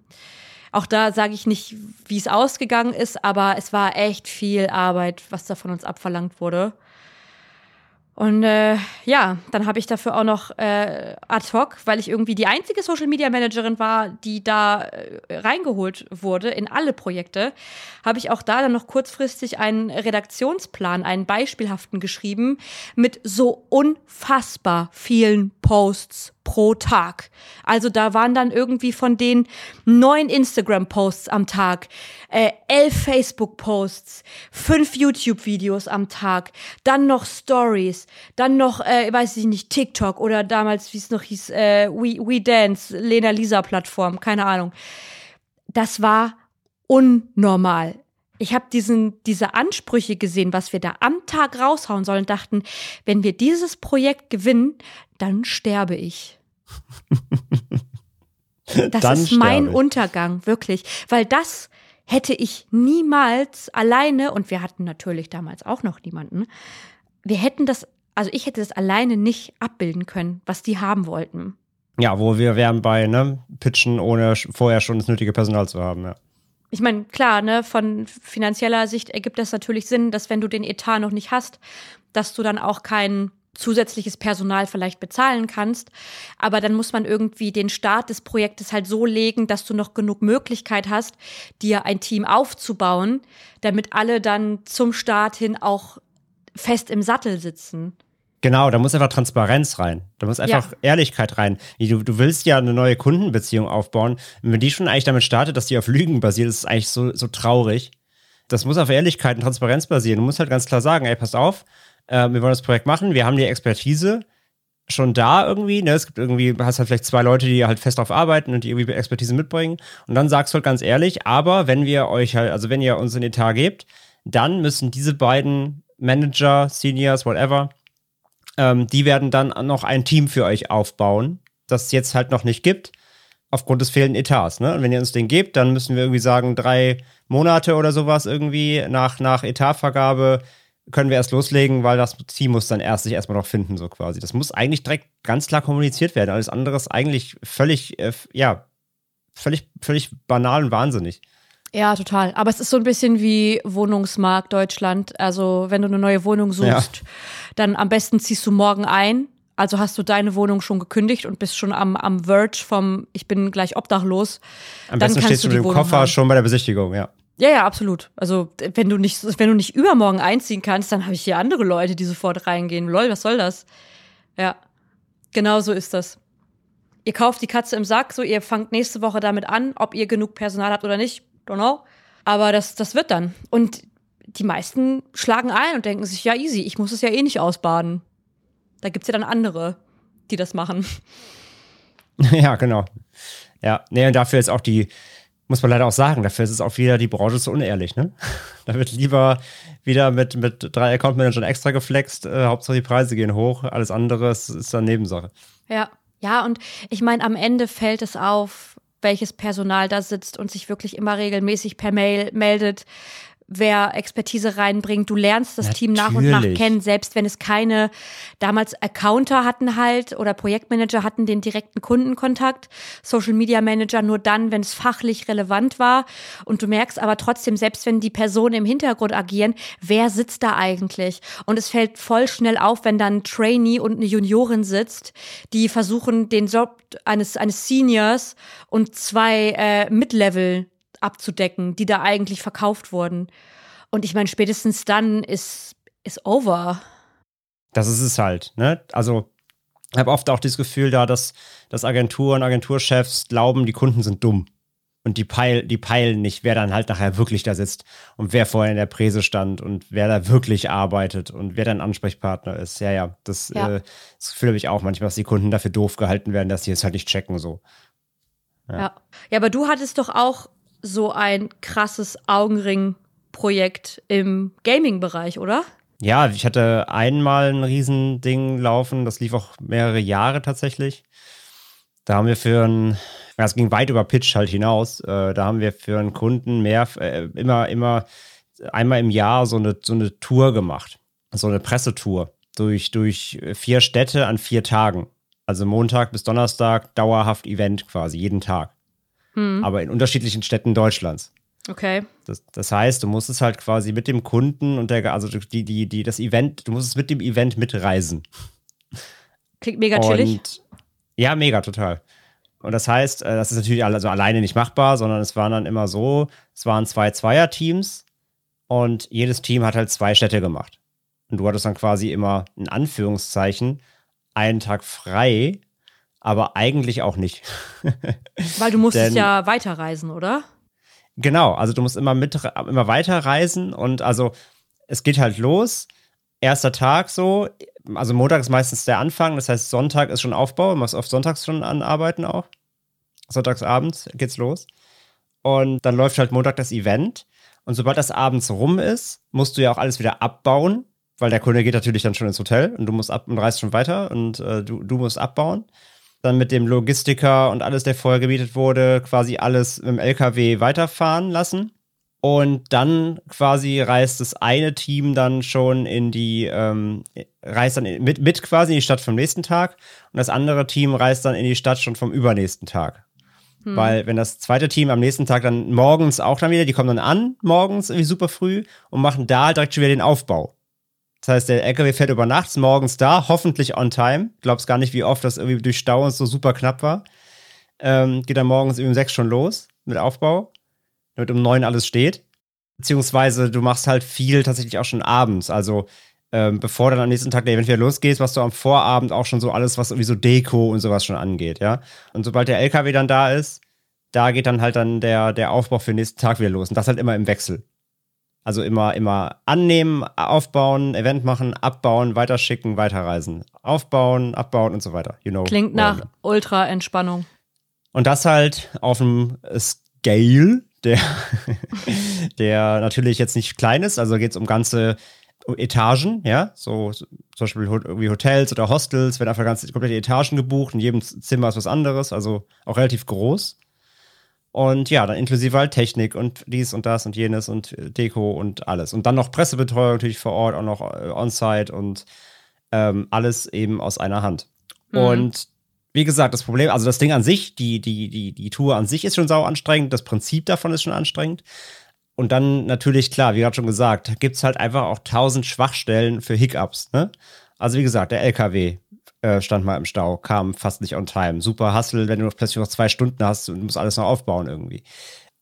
Auch da sage ich nicht, wie es ausgegangen ist, aber es war echt viel Arbeit, was da von uns abverlangt wurde. Und äh, ja, dann habe ich dafür auch noch äh, ad hoc, weil ich irgendwie die einzige Social Media Managerin war, die da äh, reingeholt wurde in alle Projekte, habe ich auch da dann noch kurzfristig einen Redaktionsplan, einen beispielhaften geschrieben mit so unfassbar vielen Posts pro Tag. Also da waren dann irgendwie von den neun Instagram-Posts am Tag, äh, elf Facebook-Posts, fünf YouTube-Videos am Tag, dann noch Stories, dann noch, äh, weiß ich nicht, TikTok oder damals, wie es noch hieß, äh, We, We Dance, Lena Lisa Plattform, keine Ahnung. Das war unnormal. Ich habe diesen diese Ansprüche gesehen, was wir da am Tag raushauen sollen, und dachten, wenn wir dieses Projekt gewinnen, dann sterbe ich. [LAUGHS] Das Dann ist mein. Untergang, wirklich. Weil das hätte ich niemals alleine, und wir hatten natürlich damals auch noch niemanden, wir hätten das, also ich hätte das alleine nicht abbilden können, was die haben wollten. Ja, wo wir wären bei, ne, Pitchen, ohne vorher schon das nötige Personal zu haben, ja. Ich meine, klar, ne, von finanzieller Sicht ergibt das natürlich Sinn, dass wenn du den Etat noch nicht hast, dass du dann auch kein zusätzliches Personal vielleicht bezahlen kannst. Aber dann muss man irgendwie den Start des Projektes halt so legen, dass du noch genug Möglichkeit hast, dir ein Team aufzubauen, damit alle dann zum Start hin auch fest im Sattel sitzen. Genau, da muss einfach Transparenz rein. Da muss einfach ja. Ehrlichkeit rein. Du, du willst ja eine neue Kundenbeziehung aufbauen. Und wenn die schon eigentlich damit startet, dass die auf Lügen basiert, ist es eigentlich so, so traurig. Das muss auf Ehrlichkeit und Transparenz basieren. Du musst halt ganz klar sagen, ey, pass auf, äh, wir wollen das Projekt machen, wir haben die Expertise schon da irgendwie. Ne? Es gibt irgendwie, hast halt vielleicht zwei Leute, die halt fest drauf arbeiten und die irgendwie Expertise mitbringen. Und dann sagst du halt ganz ehrlich, aber wenn wir euch halt, also wenn ihr uns einen Etat gebt, dann müssen diese beiden Manager, Seniors, whatever, ähm, die werden dann noch ein Team für euch aufbauen, das es jetzt halt noch nicht gibt, aufgrund des fehlenden Etats. Ne? Und wenn ihr uns den gebt, dann müssen wir irgendwie sagen, drei Monate oder sowas irgendwie nach, nach Etatvergabe können wir erst loslegen, weil das Team muss dann erst sich erstmal noch finden, so quasi. Das muss eigentlich direkt ganz klar kommuniziert werden. Alles andere ist eigentlich völlig, äh, ja, völlig, völlig banal und wahnsinnig. Ja, total. Aber es ist so ein bisschen wie Wohnungsmarkt Deutschland. Also, wenn du eine neue Wohnung suchst, ja. dann am besten ziehst du morgen ein. Also hast du deine Wohnung schon gekündigt und bist schon am, am Verge vom Ich bin gleich obdachlos. Am besten dann stehst du mit dem Koffer haben. schon bei der Besichtigung, ja. Ja, ja, absolut. Also, wenn du nicht, wenn du nicht übermorgen einziehen kannst, dann habe ich hier andere Leute, die sofort reingehen. Lol, was soll das? Ja. Genau so ist das. Ihr kauft die Katze im Sack, so ihr fangt nächste Woche damit an, ob ihr genug Personal habt oder nicht. Don't know. Aber das, das wird dann. Und die meisten schlagen ein und denken sich, ja, easy, ich muss es ja eh nicht ausbaden. Da gibt es ja dann andere, die das machen. [LAUGHS] Ja, genau. Ja, nee, und dafür ist auch die, muss man leider auch sagen, dafür ist es auch wieder die Branche so unehrlich, ne? [LAUGHS] Da wird lieber wieder mit, mit drei Account-Managern extra geflext, äh, Hauptsache die Preise gehen hoch, alles andere ist, ist dann Nebensache. Ja, ja, und ich meine, am Ende fällt es auf, welches Personal da sitzt und sich wirklich immer regelmäßig per Mail meldet, wer Expertise reinbringt. Du lernst das Natürlich. Team nach und nach kennen, selbst wenn es keine damals Accounter hatten halt oder Projektmanager hatten den direkten Kundenkontakt, Social Media Manager nur dann, wenn es fachlich relevant war. Und du merkst aber trotzdem, selbst wenn die Personen im Hintergrund agieren, wer sitzt da eigentlich? Und es fällt voll schnell auf, wenn dann ein Trainee und eine Juniorin sitzt, die versuchen, den Job eines, eines Seniors und zwei äh, Mid-Level abzudecken, die da eigentlich verkauft wurden. Und ich meine, spätestens dann ist, ist over. Das ist es halt, ne? Also, ich habe oft auch das Gefühl da, dass, dass Agenturen, Agenturchefs glauben, die Kunden sind dumm. Und die, peil, die peilen nicht, wer dann halt nachher wirklich da sitzt und wer vorher in der Präse stand und wer da wirklich arbeitet und wer dann Ansprechpartner ist. Ja, ja, das, ja. Äh, das Gefühl habe ich auch manchmal, dass die Kunden dafür doof gehalten werden, dass sie es halt nicht checken so. Ja. ja. ja, aber du hattest doch auch so ein krasses Augenring-Projekt im Gaming-Bereich, oder? Ja, ich hatte einmal ein Riesending laufen, das lief auch mehrere Jahre tatsächlich. Da haben wir für ein, ja, es ging weit über Pitch halt hinaus. Äh, da haben wir für einen Kunden mehr, äh, immer, immer einmal im Jahr so eine, so eine Tour gemacht. So eine Pressetour durch, durch vier Städte an vier Tagen. Also Montag bis Donnerstag dauerhaft Event quasi, jeden Tag hm. aber in unterschiedlichen Städten Deutschlands. Okay. Das, das, heißt, du musst es halt quasi mit dem Kunden und der, also die, die, die, das Event, du musst es mit dem Event mitreisen. Klingt mega chillig. ja, mega, total. Und das heißt, äh, das ist natürlich also alleine nicht machbar, sondern es waren dann immer so, es waren zwei Zweier-Teams und jedes Team hat halt zwei Städte gemacht. Und du hattest dann quasi immer in Anführungszeichen einen Tag frei, aber eigentlich auch nicht. [LAUGHS] Weil du musstest Denn, ja weiterreisen, oder? Genau, also du musst immer mit immer weiterreisen und also es geht halt los. Erster Tag so, also Montag ist meistens der Anfang, das heißt Sonntag ist schon Aufbau, du musst auf Sonntags schon anarbeiten auch. Sonntagsabends geht's los. Und dann läuft halt Montag das Event. Und sobald das abends rum ist, musst du ja auch alles wieder abbauen, weil der Kunde geht natürlich dann schon ins Hotel und du musst ab und reist schon weiter und äh, du, du musst abbauen dann mit dem Logistiker und alles, der vorher gebietet wurde, quasi alles im LKW weiterfahren lassen. Und dann quasi reist das eine Team dann schon in die, ähm, reist dann mit, mit quasi in die Stadt vom nächsten Tag und das andere Team reist dann in die Stadt schon vom übernächsten Tag. Weil wenn das zweite Team am nächsten Tag dann morgens auch dann wieder, die kommen dann an, morgens irgendwie super früh und machen da halt direkt schon wieder den Aufbau. Das heißt, der LKW fährt über nachts morgens da, hoffentlich on time. Glaubst gar nicht, wie oft das irgendwie durch Stau und so super knapp war. Ähm, geht dann morgens um sechs schon los mit Aufbau, damit um neun alles steht. Beziehungsweise du machst halt viel tatsächlich auch schon abends. Also ähm, bevor dann am nächsten Tag der Event wieder losgeht, was du am Vorabend auch schon so alles, was irgendwie so Deko und sowas schon angeht, ja. Und sobald der LKW dann da ist, da geht dann halt dann der, der Aufbau für den nächsten Tag wieder los. Und das halt immer im Wechsel. Also immer, immer annehmen, aufbauen, Event machen, abbauen, weiterschicken, weiterreisen. Aufbauen, abbauen und so weiter. You know. Klingt nach Ultra-Entspannung. Und das halt auf einem Scale, der, [LAUGHS] der natürlich jetzt nicht klein ist. Also geht es um ganze Etagen, ja, so zum Beispiel irgendwie Hotels oder Hostels, werden einfach ganz komplette Etagen gebucht, in jedem Zimmer ist was anderes, also auch relativ groß. Und ja, dann inklusive halt Technik und dies und das und jenes und Deko und alles. Und dann noch Pressebetreuung natürlich vor Ort, auch noch äh, on-site und ähm, alles eben aus einer Hand. Mhm. Und wie gesagt, das Problem, also das Ding an sich, die, die, die, die Tour an sich ist schon sau anstrengend, das Prinzip davon ist schon anstrengend. Und dann natürlich, klar, wie gerade schon gesagt, gibt es halt einfach auch tausend Schwachstellen für Hiccups. Ne? Also wie gesagt, der LKW äh, stand mal im Stau, kam fast nicht on time. Super Hustle, wenn du plötzlich noch zwei Stunden hast und musst alles noch aufbauen irgendwie.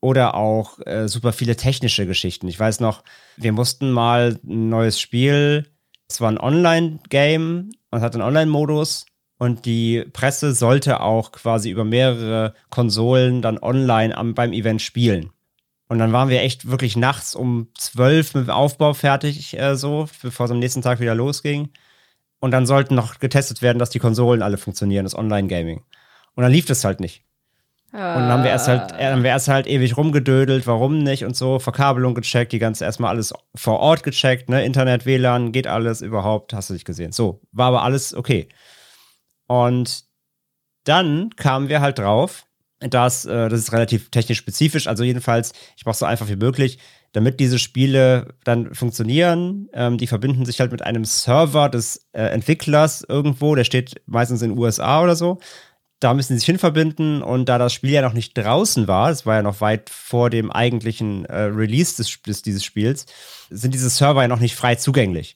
Oder auch äh, super viele technische Geschichten. Ich weiß noch, wir mussten mal ein neues Spiel, es war ein Online-Game und hat einen Online-Modus und die Presse sollte auch quasi über mehrere Konsolen dann online am, beim Event spielen. Und dann waren wir echt wirklich nachts um zwölf mit dem Aufbau fertig, äh, so, bevor es am nächsten Tag wieder losging. Und dann sollten noch getestet werden, dass die Konsolen alle funktionieren, das Online-Gaming. Und dann lief das halt nicht. Und dann haben wir erst halt, äh, haben wir erst halt ewig rumgedödelt, warum nicht und so, Verkabelung gecheckt, die ganze erstmal alles vor Ort gecheckt, ne, Internet, WLAN, geht alles überhaupt, hast du nicht gesehen. So, war aber alles okay. Und dann kamen wir halt drauf, dass, äh, das ist relativ technisch spezifisch, also jedenfalls, ich mache so einfach wie möglich, damit diese Spiele dann funktionieren. Ähm, die verbinden sich halt mit einem Server des äh, Entwicklers irgendwo, der steht meistens in den USA oder so. Da müssen sie sich hinverbinden und da das Spiel ja noch nicht draußen war, es war ja noch weit vor dem eigentlichen äh, Release des, des, dieses Spiels, sind diese Server ja noch nicht frei zugänglich.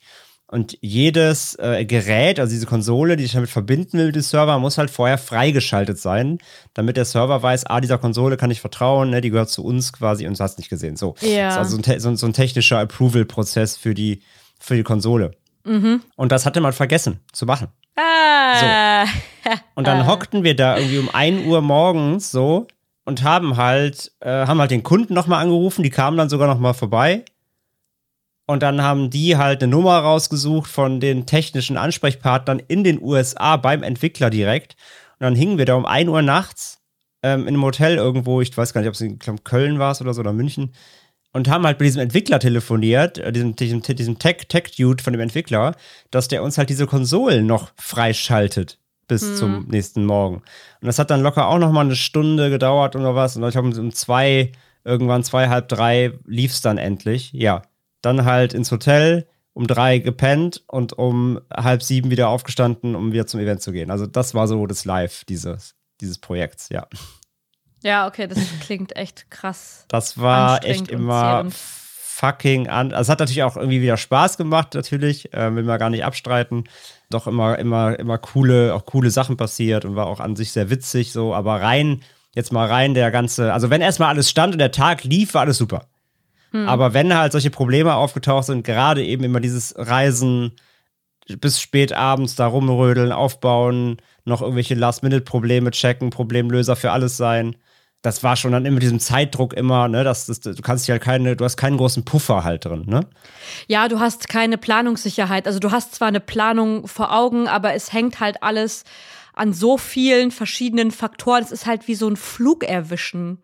Und jedes äh, Gerät, also diese Konsole, die sich damit verbinden will mit dem Server, muss halt vorher freigeschaltet sein, damit der Server weiß, ah, dieser Konsole kann ich vertrauen, ne, die gehört zu uns quasi und du hast nicht gesehen. So. Ja. Das ist also ein, so, so ein technischer Approval-Prozess für die, für die Konsole. Mhm. Und das hatte man vergessen zu machen. Ah. So. Und dann hockten wir da irgendwie um 1 Uhr morgens so und haben halt, äh, haben halt den Kunden nochmal angerufen, die kamen dann sogar nochmal vorbei und dann haben die halt eine Nummer rausgesucht von den technischen Ansprechpartnern in den USA beim Entwickler direkt. Und dann hingen wir da um 1 Uhr nachts ähm, in einem Hotel irgendwo, ich weiß gar nicht, ob es in Köln war oder so oder München, und haben halt mit diesem Entwickler telefoniert, äh, diesem, diesem, diesem Tech-Dude von dem Entwickler, dass der uns halt diese Konsolen noch freischaltet bis hm. zum nächsten Morgen. Und das hat dann locker auch noch mal eine Stunde gedauert oder was. Und ich habe um zwei, irgendwann zwei, halb drei lief es dann endlich. Ja, dann halt ins Hotel, um drei gepennt und um halb sieben wieder aufgestanden, um wieder zum Event zu gehen. Also das war so das Live dieses, dieses Projekts, ja. Ja, okay, das klingt echt krass. Das war echt immer fucking an. Also es hat natürlich auch irgendwie wieder Spaß gemacht, natürlich, äh, will man gar nicht abstreiten. Doch immer, immer, immer coole, auch coole Sachen passiert und war auch an sich sehr witzig so, aber rein, jetzt mal rein der ganze, also wenn erstmal alles stand und der Tag lief, war alles super. Hm. Aber wenn halt solche Probleme aufgetaucht sind, gerade eben immer dieses Reisen bis spät abends da rumrödeln, aufbauen, noch irgendwelche Last-Minute-Probleme checken, Problemlöser für alles sein. Das war schon dann immer diesem Zeitdruck immer, ne, dass das, du kannst ja halt keine, du hast keinen großen Puffer halt drin, ne? Ja, du hast keine Planungssicherheit. Also du hast zwar eine Planung vor Augen, aber es hängt halt alles an so vielen verschiedenen Faktoren. Es ist halt wie so ein Flug erwischen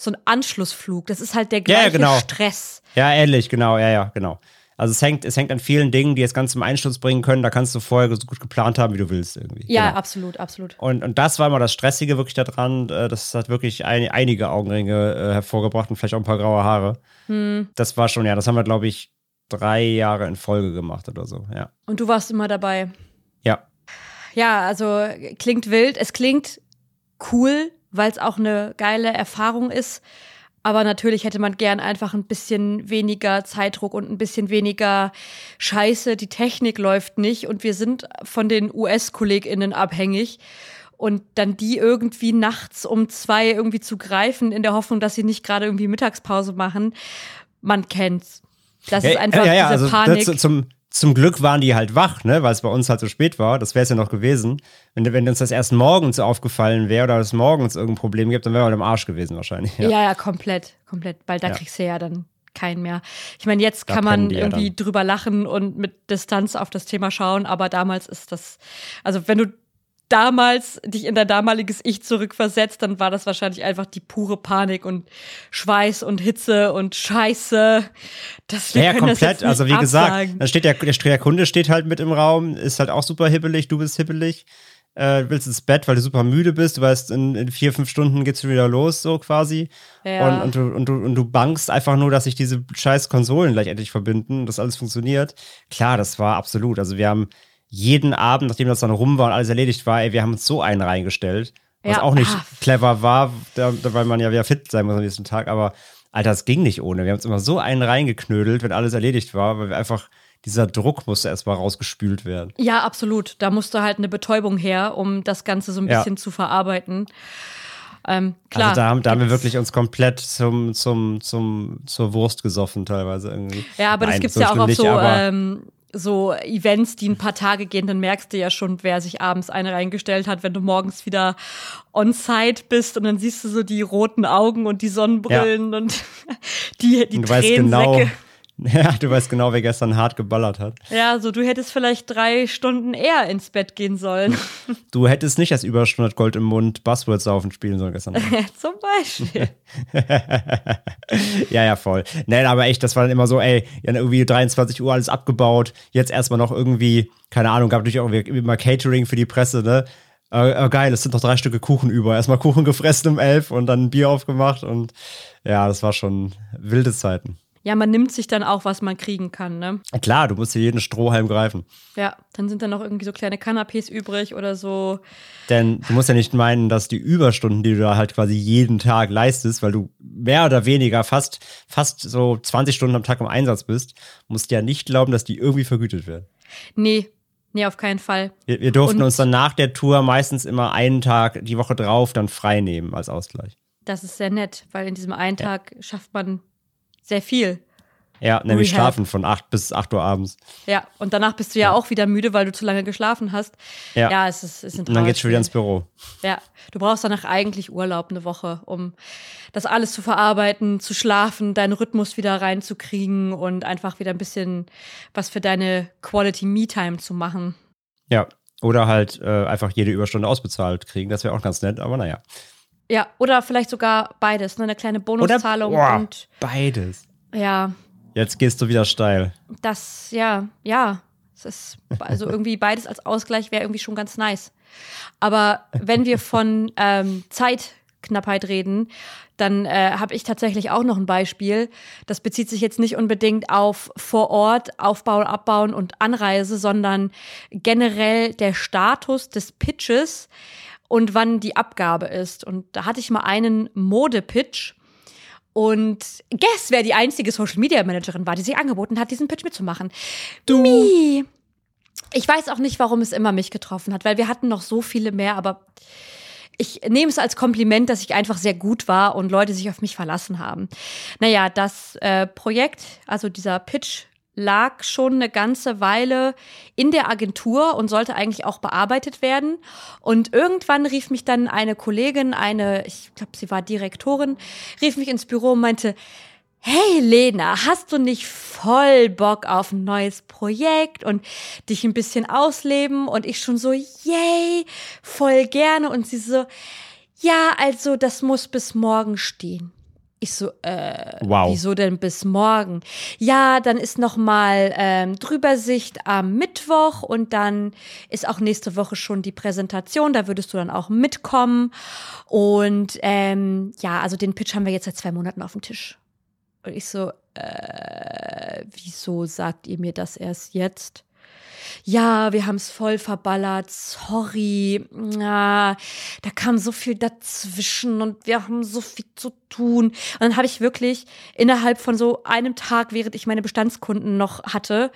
so ein Anschlussflug. Das ist halt der gleiche ja, genau. Stress. Ja, ähnlich, genau, ja, ja, genau. Also es hängt, es hängt an vielen Dingen, die es ganz zum Einsturz bringen können. Da kannst du vorher so gut geplant haben, wie du willst irgendwie. Ja, genau. absolut, absolut. Und, und das war immer das Stressige wirklich daran. Äh, das hat wirklich ein, einige Augenringe äh, hervorgebracht und vielleicht auch ein paar graue Haare. Hm. Das war schon, ja, das haben wir, glaube ich, drei Jahre in Folge gemacht oder so, ja. Und du warst immer dabei. Ja. Ja, also klingt wild. Es klingt cool, weil es auch eine geile Erfahrung ist. Aber natürlich hätte man gern einfach ein bisschen weniger Zeitdruck und ein bisschen weniger Scheiße. Die Technik läuft nicht und wir sind von den US-KollegInnen abhängig. Und dann die irgendwie nachts um zwei irgendwie zu greifen, in der Hoffnung, dass sie nicht gerade irgendwie Mittagspause machen, man kennt's. Das ja, ist einfach ja, ja, diese also Panik. Das, zum, zum Glück waren die halt wach, ne, weil es bei uns halt so spät war. Das wäre es ja noch gewesen. Wenn, wenn uns das erst morgens aufgefallen wäre oder es morgens irgendein Problem gibt, dann wäre wir im Arsch gewesen wahrscheinlich. Ja. ja, ja, komplett, komplett. Weil da Ja. kriegst du ja dann keinen mehr. Ich meine, jetzt Da kann man ja irgendwie dann. drüber lachen und mit Distanz auf das Thema schauen, aber damals ist das, also wenn du damals dich in dein damaliges Ich zurückversetzt, dann war das wahrscheinlich einfach die pure Panik und Schweiß und Hitze und Scheiße. Das Ja, ja, komplett. Also wie gesagt, absagen. dann steht der, der, Kunde steht halt mit im Raum, ist halt auch super hibbelig, du bist hibbelig, äh, willst ins Bett, weil du super müde bist, du weißt, in, in vier, fünf Stunden geht's wieder los, so quasi. Ja. Und, und, du, und, du, und du bangst einfach nur, dass sich diese scheiß Konsolen gleich endlich verbinden und das alles funktioniert. Klar, das war absolut. Also wir haben jeden Abend, nachdem das dann rum war und alles erledigt war, ey, wir haben uns so einen reingestellt. Was Ja, auch nicht ah. clever war, da, weil man ja wieder fit sein muss am nächsten Tag. Aber Alter, es ging nicht ohne. Wir haben uns immer so einen reingeknödelt, wenn alles erledigt war, weil wir einfach, dieser Druck musste erstmal rausgespült werden. Ja, absolut. Da musste halt eine Betäubung her, um das Ganze so ein Ja. bisschen zu verarbeiten. Ähm, klar. also da, haben- da haben wir wirklich uns komplett zum, zum, zum, zur Wurst gesoffen teilweise irgendwie. Ja, aber das Nein, gibt's so ja auch auf so, ähm, so Events, die ein paar Tage gehen, dann merkst du ja schon, wer sich abends eine reingestellt hat, wenn du morgens wieder on-site bist und dann siehst du so die roten Augen und die Sonnenbrillen und [LAUGHS] die, die Und du weißt genau, Tränensäcke. [LAUGHS] ja, du weißt genau, wer gestern hart geballert hat. Ja, so du hättest vielleicht drei Stunden eher ins Bett gehen sollen. Du hättest nicht als über 100 Gold im Mund Buzzwords saufen spielen sollen gestern. [LAUGHS] Zum Beispiel. [LAUGHS] ja, ja, voll. Nein, aber echt, das war dann immer so, ey, irgendwie 23 Uhr alles abgebaut. Jetzt erstmal noch irgendwie, keine Ahnung, gab natürlich auch mal Catering für die Presse, ne? Äh, äh, geil, es sind noch drei Stücke Kuchen über. Erstmal Kuchen gefressen um elf und dann ein Bier aufgemacht und ja, das war schon wilde Zeiten. Ja, man nimmt sich dann auch, was man kriegen kann, ne? Klar, du musst dir jeden Strohhalm greifen. Ja, dann sind dann noch irgendwie so kleine Canapés übrig oder so. Denn du musst ja nicht meinen, dass die Überstunden, die du da halt quasi jeden Tag leistest, weil du mehr oder weniger fast, fast so 20 Stunden am Tag im Einsatz bist, musst ja nicht glauben, dass die irgendwie vergütet werden. Nee, nee, auf keinen Fall. Wir, wir durften Und- uns dann nach der Tour meistens immer einen Tag die Woche drauf dann frei nehmen als Ausgleich. Das ist sehr nett, weil in diesem einen Tag schafft man sehr viel. Ja, nämlich Rehab. schlafen von 8 bis 8 Uhr abends. Ja, und danach bist du ja, auch wieder müde, weil du zu lange geschlafen hast. Ja. ja es ist, es ist ein Und dann geht's schon wieder ins. Büro. Ja, du brauchst danach eigentlich Urlaub eine Woche, um das alles zu verarbeiten, zu schlafen, deinen Rhythmus wieder reinzukriegen und einfach wieder ein bisschen was für deine Quality Me-Time zu machen. Ja. Oder halt äh, einfach jede Überstunde ausbezahlt kriegen. Das wäre auch ganz nett, aber naja. Ja, oder vielleicht sogar beides, ne? eine kleine Bonuszahlung Boah, und beides. ja, Jetzt gehst du wieder steil. das, ja, ja. Es ist also irgendwie beides als Ausgleich wäre irgendwie schon ganz nice. Aber wenn wir von [LAUGHS] ähm, Zeitknappheit reden, dann äh, habe ich tatsächlich auch noch ein Beispiel. Das bezieht sich jetzt nicht unbedingt auf vor Ort Aufbauen, Abbauen und Anreise, sondern generell der Status des Pitches und wann die Abgabe ist. Und da hatte ich mal einen Mode-Pitch. Und guess, wer die einzige Social Media Managerin war, die sich angeboten hat, diesen Pitch mitzumachen. Du. Me. Ich weiß auch nicht, warum es immer mich getroffen hat, weil wir hatten noch so viele mehr, aber ich nehme es als Kompliment, dass ich einfach sehr gut war und Leute sich auf mich verlassen haben. Naja, das äh, Projekt, also dieser Pitch, lag schon eine ganze Weile in der Agentur und sollte eigentlich auch bearbeitet werden. Und irgendwann rief mich dann eine Kollegin, eine, ich glaube, sie war Direktorin, rief mich ins Büro und meinte, Hey Lena, hast du nicht voll Bock auf ein neues Projekt und dich ein bisschen ausleben? Und ich schon so, yay, voll gerne. Und sie so, ja, also das muss bis morgen stehen. Ich so, äh, Wow. wieso denn bis morgen? Ja, dann ist noch mal ähm, Drübersicht am Mittwoch und dann ist auch nächste Woche schon die Präsentation. Da würdest du dann auch mitkommen. Und ähm, ja, also den Pitch haben wir jetzt seit zwei Monaten auf dem Tisch. Und ich so, äh, wieso sagt ihr mir das erst jetzt? Ja, wir haben es voll verballert, sorry, ja, da kam so viel dazwischen und wir haben so viel zu tun. Und dann habe ich wirklich innerhalb von so einem Tag, während ich meine Bestandskunden noch hatte,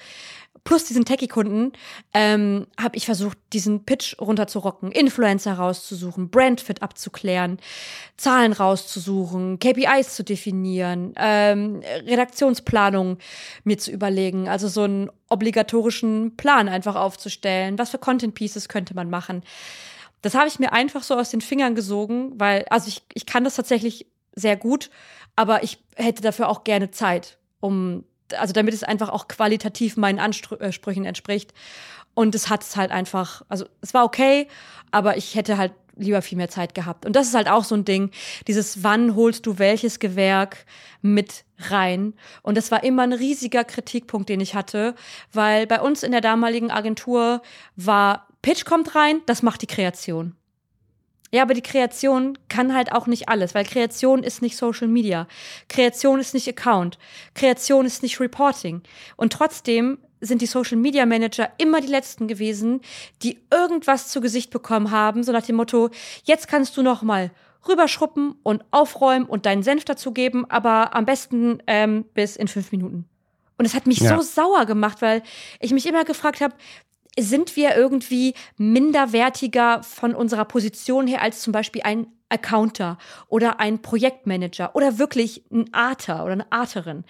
plus diesen Techie-Kunden, ähm, habe ich versucht, diesen Pitch runterzurocken, Influencer rauszusuchen, Brandfit abzuklären, Zahlen rauszusuchen, KPIs zu definieren, ähm, Redaktionsplanung mir zu überlegen, also so einen obligatorischen Plan einfach aufzustellen. Was für Content Pieces könnte man machen? Das habe ich mir einfach so aus den Fingern gesogen, weil, also ich, ich kann das tatsächlich sehr gut, aber ich hätte dafür auch gerne Zeit, um also damit es einfach auch qualitativ meinen Ansprüchen entspricht. Und es hat es halt einfach, also es war okay, aber ich hätte halt lieber viel mehr Zeit gehabt. Und das ist halt auch so ein Ding, dieses wann holst du welches Gewerk mit rein? Und das war immer ein riesiger Kritikpunkt, den ich hatte, weil bei uns in der damaligen Agentur war Pitch kommt rein, das macht die Kreation. Ja, aber die Kreation kann halt auch nicht alles, weil Kreation ist nicht Social Media. Kreation ist nicht Account. Kreation ist nicht Reporting. Und trotzdem sind die Social Media Manager immer die letzten gewesen, die irgendwas zu Gesicht bekommen haben, so nach dem Motto, jetzt kannst du noch mal rüberschruppen und aufräumen und deinen Senf dazugeben, aber am besten ähm, bis in fünf Minuten. Und es hat mich ja. so sauer gemacht, weil ich mich immer gefragt habe, sind wir irgendwie minderwertiger von unserer Position her als zum Beispiel ein Accounter oder ein Projektmanager oder wirklich ein Arter oder eine Arterin.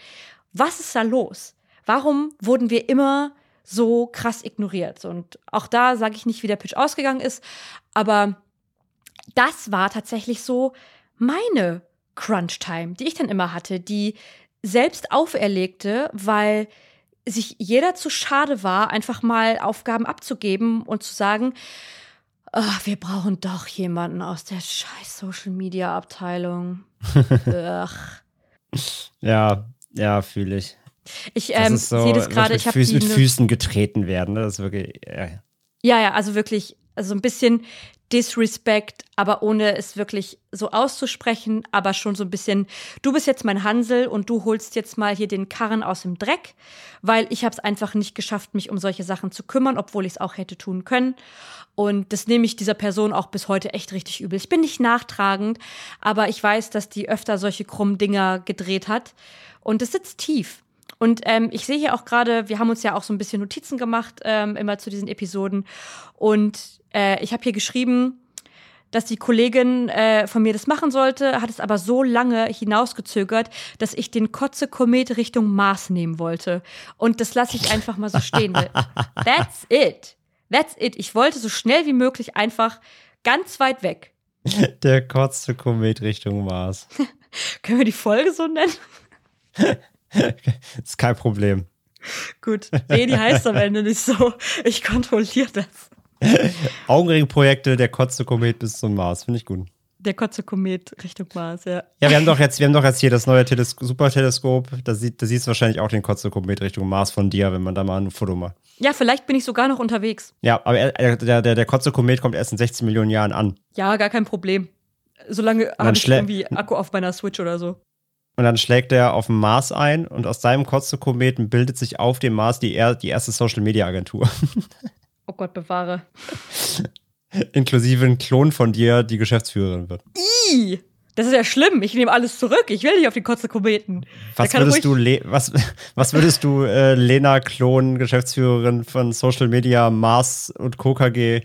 Was ist da los? Warum wurden wir immer so krass ignoriert? Und auch da sage ich nicht, wie der Pitch ausgegangen ist, aber das war tatsächlich so meine Crunch-Time, die ich dann immer hatte, die selbst auferlegte, weil sich jeder zu schade war, einfach mal Aufgaben abzugeben und zu sagen, oh, wir brauchen doch jemanden aus der scheiß Social Media Abteilung. [LAUGHS] ja, ja, fühle ich. Ich ähm, so, sehe das gerade, ich habe Füß, mit Füßen getreten werden, ne? das ist wirklich. Ja. ja, ja, also wirklich, also ein bisschen Disrespect, aber ohne es wirklich so auszusprechen, aber schon so ein bisschen, du bist jetzt mein Hansel und du holst jetzt mal hier den Karren aus dem Dreck, weil ich habe es einfach nicht geschafft, mich um solche Sachen zu kümmern, obwohl ich es auch hätte tun können. Und das nehme ich dieser Person auch bis heute echt richtig übel. Ich bin nicht nachtragend, aber ich weiß, dass die öfter solche krummen Dinger gedreht hat. Und es sitzt tief. Und ähm, ich sehe hier auch gerade, wir haben uns ja auch so ein bisschen Notizen gemacht, ähm, immer zu diesen Episoden. Und äh, ich habe hier geschrieben, dass die Kollegin äh, von mir das machen sollte, hat es aber so lange hinausgezögert, dass ich den Kotze-Komet Richtung Mars nehmen wollte. Und das lasse ich einfach mal so stehen. [LAUGHS] That's it. That's it. Ich wollte so schnell wie möglich einfach ganz weit weg. Der Kotze-Komet Richtung Mars. [LAUGHS] Können wir die Folge so nennen? [LAUGHS] [LAUGHS] ist kein Problem. Gut, nee, die heißt am Ende nicht so. Ich kontrolliere das. Augenringprojekte, der Kotze-Komet bis zum Mars. Finde ich gut. Der Kotze-Komet Richtung Mars, ja. Ja, wir haben doch jetzt, wir haben doch jetzt hier das neue Teles Superteleskop. Da, sieht, da siehst du wahrscheinlich auch den Kotze-Komet Richtung Mars von dir, wenn man da mal ein Foto macht. Ja, vielleicht bin ich sogar noch unterwegs. Ja, aber er, der, der, der Kotze-Komet kommt erst in 16 Millionen Jahren an. Ja, gar kein Problem. Solange habe ich irgendwie Akku auf meiner Switch oder so. Und dann schlägt er auf dem Mars ein und aus seinem Kotze-Kometen bildet sich auf dem Mars die, die erste Social-Media-Agentur. [LAUGHS] Oh Gott, bewahre. [LAUGHS] Inklusive ein Klon von dir, die Geschäftsführerin wird. I! Das ist ja schlimm. Ich nehme alles zurück. Ich will nicht auf die Kotze Kometen. Was würdest, du, was, [LAUGHS] was würdest du äh, Lena Klon, Geschäftsführerin von Social Media, Mars und KKG,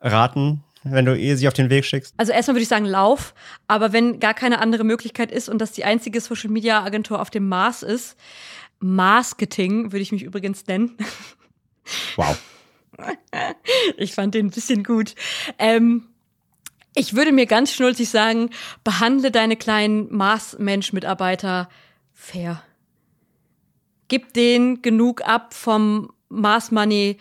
raten, wenn du ihr sie auf den Weg schickst? Also erstmal würde ich sagen, lauf. Aber wenn gar keine andere Möglichkeit ist und das die einzige Social Media Agentur auf dem Mars ist, Marketing würde ich mich übrigens nennen. Wow. [LAUGHS] ich fand den ein bisschen gut. Ähm, ich würde mir ganz schnulzig sagen, behandle deine kleinen Mars-Mensch-Mitarbeiter fair. Gib denen genug ab vom Mars-Money,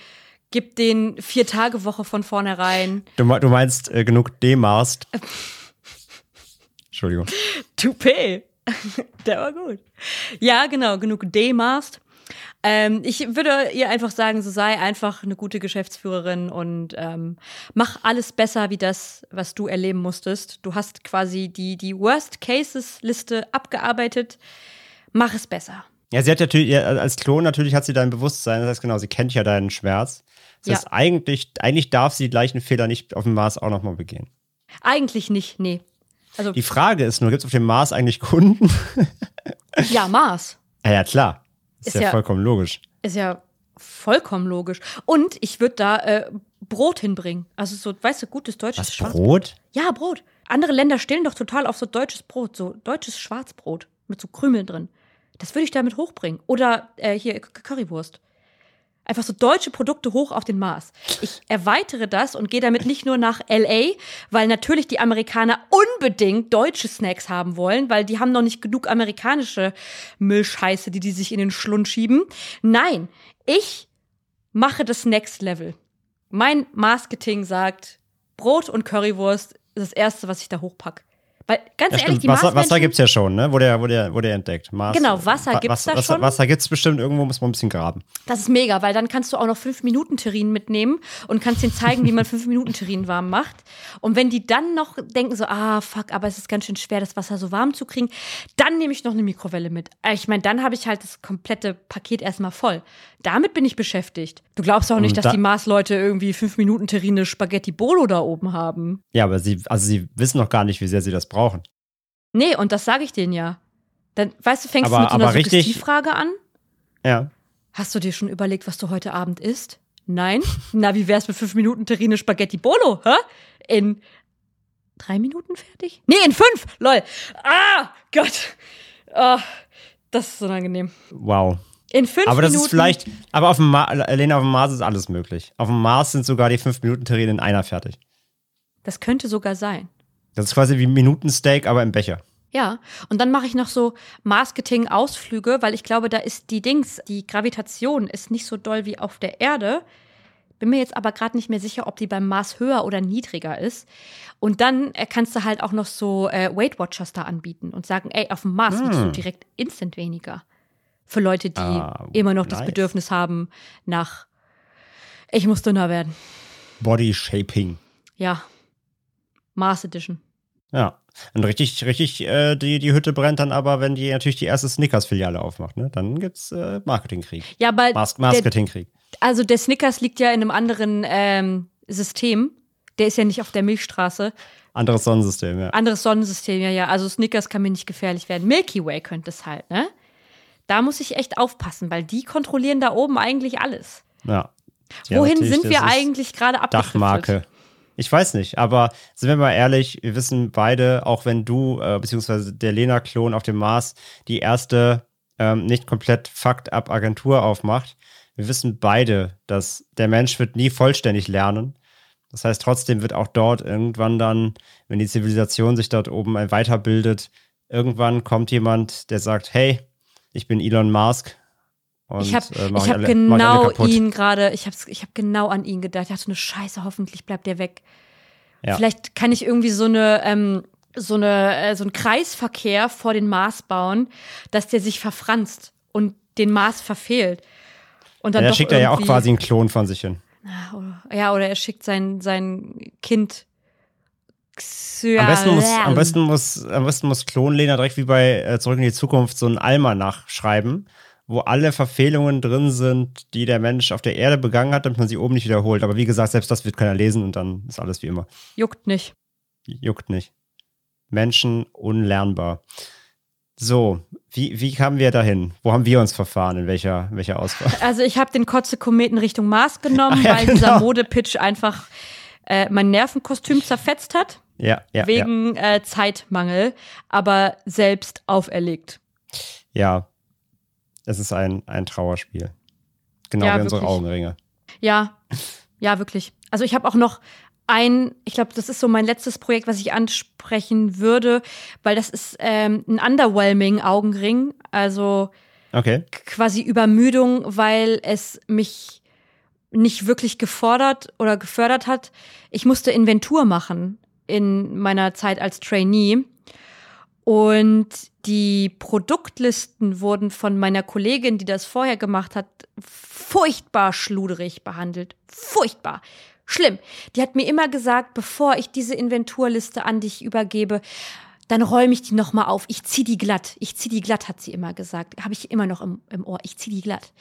gib denen vier Tage Woche von vornherein. Du, du meinst äh, genug D-Mast? Entschuldigung. [LAUGHS] Toupet. [LAUGHS] Der war gut. Ja, genau, genug D-Mast. Ähm, ich würde ihr einfach sagen, so sei einfach eine gute Geschäftsführerin und ähm, mach alles besser wie das, was du erleben musstest. Du hast quasi die, die Worst Cases Liste abgearbeitet. Mach es besser. Ja, sie hat natürlich, als Klon natürlich hat sie dein Bewusstsein, das heißt genau, sie kennt ja deinen Schmerz. Das Ja. eigentlich, eigentlich darf sie die gleichen Fehler nicht auf dem Mars auch nochmal begehen. Eigentlich nicht, nee. Also, Die Frage ist nur, gibt es auf dem Mars eigentlich Kunden? [LAUGHS] ja, Mars. ja, ja, klar. Ist, Ist ja, ja- vollkommen logisch. Ist ja vollkommen logisch. Und ich würde da äh, Brot hinbringen. Also so, weißt du, gutes deutsches Was, Schwarzbrot. Brot? Ja, Brot. Andere Länder stehen doch total auf so deutsches Brot, so deutsches Schwarzbrot mit so Krümeln drin. Das würde ich damit hochbringen. Oder äh, hier Currywurst. Einfach so deutsche Produkte hoch auf den Mars. Ich erweitere das und gehe damit nicht nur nach LA, weil natürlich die Amerikaner unbedingt deutsche Snacks haben wollen, weil die haben noch nicht genug amerikanische Müllscheiße, die die sich in den Schlund schieben. Nein, ich mache das Next Level. Mein Marketing sagt, Brot und Currywurst ist das Erste, was ich da hochpack. Weil, ganz Ja, ehrlich, die Wasser, Wasser gibt es ja schon, ne? Wurde ja, wurde ja, wurde ja entdeckt. Mars, Genau, Wasser Wa- gibt's da Wasser, schon. Wasser gibt es bestimmt, irgendwo muss man ein bisschen graben. Das ist mega, weil dann kannst du auch noch 5-Minuten-Terrinen mitnehmen und kannst denen zeigen, wie man 5-Minuten-Terrinen [LAUGHS] warm macht. Und wenn die dann noch denken so, ah, fuck, aber es ist ganz schön schwer, das Wasser so warm zu kriegen, dann nehme ich noch eine Mikrowelle mit. Ich meine, dann habe ich halt das komplette Paket erstmal voll. Damit bin ich beschäftigt. Du glaubst auch nicht, Und dass da- die Mars-Leute irgendwie 5-Minuten-Terrine Spaghetti Bolo da oben haben. Ja, aber sie, also sie wissen noch gar nicht, wie sehr sie das brauchen. Nee, und das sage ich denen ja. Dann, weißt du, fängst Aber- du mit so einer Suggestivfrage an. Ja. Hast du dir schon überlegt, was du heute Abend isst? Nein? Na, wie wär's mit fünf Minuten Terrine Spaghetti Bolo, hä? In drei Minuten fertig? Nee, in fünf! Lol. Ah, Gott. Ah, das ist unangenehm. Wow. In fünf Aber das Minuten. ist vielleicht, aber auf dem Mars, Lena, auf dem Mars ist alles möglich. Auf dem Mars sind sogar die 5-Minuten-Terrine in einer fertig. Das könnte sogar sein. Das ist quasi wie Minutensteak, aber im Becher. Ja, und dann mache ich noch so Marketing-Ausflüge, weil ich glaube, da ist die Dings, die Gravitation ist nicht so doll wie auf der Erde. Bin mir jetzt aber gerade nicht mehr sicher, ob die beim Mars höher oder niedriger ist. Und dann äh, kannst du halt auch noch so äh, Weight Watchers da anbieten und sagen, ey, auf dem Mars wiegst du Hm. direkt instant weniger. Für Leute, die Ah, immer noch das nice. Bedürfnis haben nach, ich muss dünner werden. Body Shaping. Ja, Mars Edition. Ja. Und richtig, richtig, äh, die, die Hütte brennt dann aber, wenn die natürlich die erste Snickers-Filiale aufmacht, ne? Dann gibt's äh, Marketingkrieg. Ja, aber Mas Marketingkrieg. Also der Snickers liegt ja in einem anderen ähm, System. Der ist ja nicht auf der Milchstraße. Anderes Sonnensystem, ja. Anderes Sonnensystem, ja, ja. Also Snickers kann mir nicht gefährlich werden. Milky Way könnte es halt, ne? Da muss ich echt aufpassen, weil die kontrollieren da oben eigentlich alles. ja. Ja, Wohin sind wir eigentlich gerade abgedriftet? Dachmarke. Ich weiß nicht, aber sind wir mal ehrlich, wir wissen beide, auch wenn du, äh, beziehungsweise der Lena-Klon auf dem Mars, die erste ähm, nicht komplett Fakt-Up-Agentur aufmacht, wir wissen beide, dass der Mensch wird nie vollständig lernen. Das heißt, trotzdem wird auch dort irgendwann dann, wenn die Zivilisation sich dort oben weiterbildet, irgendwann kommt jemand, der sagt, hey, ich bin Elon Musk. Und, ich habe äh, ich hab genau ihn gerade, ich habe ich hab genau an ihn gedacht. Ich dachte, eine Scheiße, hoffentlich bleibt der weg. Ja. Vielleicht kann ich irgendwie so eine, ähm, so eine, äh, so einen Kreisverkehr vor den Mars bauen, dass der sich verfranst und den Mars verfehlt. Und dann Ja, schickt er ja auch quasi einen Klon von sich hin. Ah, ja, oder er schickt sein, sein Kind. Am besten muss, am besten muss, am besten muss Klon Lena direkt wie bei äh, Zurück in die Zukunft so ein Almanach schreiben, wo alle Verfehlungen drin sind, die der Mensch auf der Erde begangen hat, damit man sie oben nicht wiederholt. Aber wie gesagt, selbst das wird keiner lesen und dann ist alles wie immer. Juckt nicht. Juckt nicht. Menschen unlernbar. So, wie, wie kamen wir dahin? Wo haben wir uns verfahren? In welcher, welcher Auswahl? [LAUGHS] Also ich habe den Kotze-Kometen Richtung Mars genommen, Ach [LAUGHS] ja, weil dieser genau. Modepitch einfach äh, mein Nervenkostüm zerfetzt hat. Ja, ja, ja. wegen Äh, Zeitmangel, aber selbst auferlegt. Ja, es ist ein, ein Trauerspiel. Genau Ja, wie unsere wirklich. Augenringe. Ja, ja, wirklich. Also ich habe auch noch ein, ich glaube, das ist so mein letztes Projekt, was ich ansprechen würde, weil das ist ähm, ein underwhelming Augenring, also Okay. quasi Übermüdung, weil es mich nicht wirklich gefordert oder gefördert hat. Ich musste Inventur machen in meiner Zeit als Trainee. Und die Produktlisten wurden von meiner Kollegin, die das vorher gemacht hat, furchtbar schluderig behandelt. Furchtbar. Schlimm. Die hat mir immer gesagt, bevor ich diese Inventurliste an dich übergebe, dann räume ich die nochmal auf. Ich zieh die glatt. Ich zieh die glatt, hat sie immer gesagt. Habe ich immer noch im, im Ohr. Ich zieh die glatt.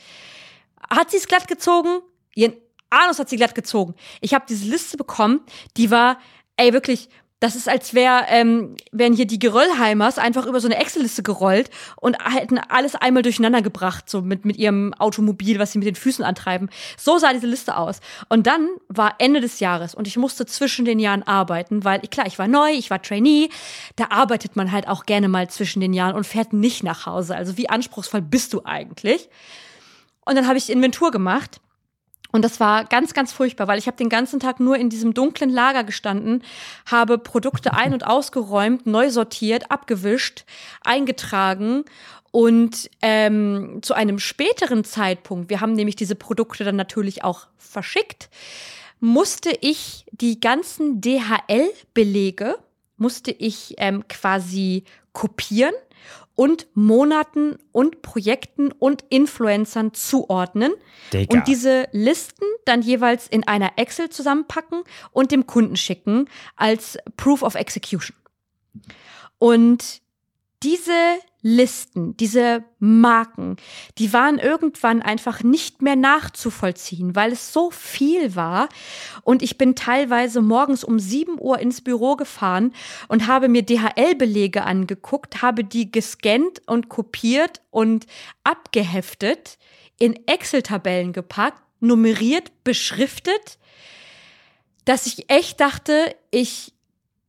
Hat sie es glatt gezogen? Ihren Anus hat sie glatt gezogen. Ich habe diese Liste bekommen, die war, ey, wirklich, das ist, als wär, ähm, wären hier die Geröllheimers einfach über so eine Excel-Liste gerollt und hätten alles einmal durcheinander gebracht, so mit, mit ihrem Automobil, was sie mit den Füßen antreiben. So sah diese Liste aus. Und dann war Ende des Jahres und ich musste zwischen den Jahren arbeiten, weil, klar, ich war neu, ich war Trainee. Da arbeitet man halt auch gerne mal zwischen den Jahren und fährt nicht nach Hause. Also wie anspruchsvoll bist du eigentlich? Und dann habe ich Inventur gemacht und das war ganz, ganz furchtbar, weil ich habe den ganzen Tag nur in diesem dunklen Lager gestanden, habe Produkte ein- und ausgeräumt, neu sortiert, abgewischt, eingetragen und ähm, zu einem späteren Zeitpunkt, wir haben nämlich diese Produkte dann natürlich auch verschickt, musste ich die ganzen DHL-Belege, musste ich ähm, quasi kopieren und Monaten und Projekten und Influencern zuordnen Digga. und diese Listen dann jeweils in einer Excel zusammenpacken und dem Kunden schicken als Proof of Execution. Und diese Listen, diese Marken, die waren irgendwann einfach nicht mehr nachzuvollziehen, weil es so viel war. Und ich bin teilweise morgens um 7 Uhr ins Büro gefahren und habe mir DHL-Belege angeguckt, habe die gescannt und kopiert und abgeheftet, in Excel-Tabellen gepackt, nummeriert, beschriftet, dass ich echt dachte, ich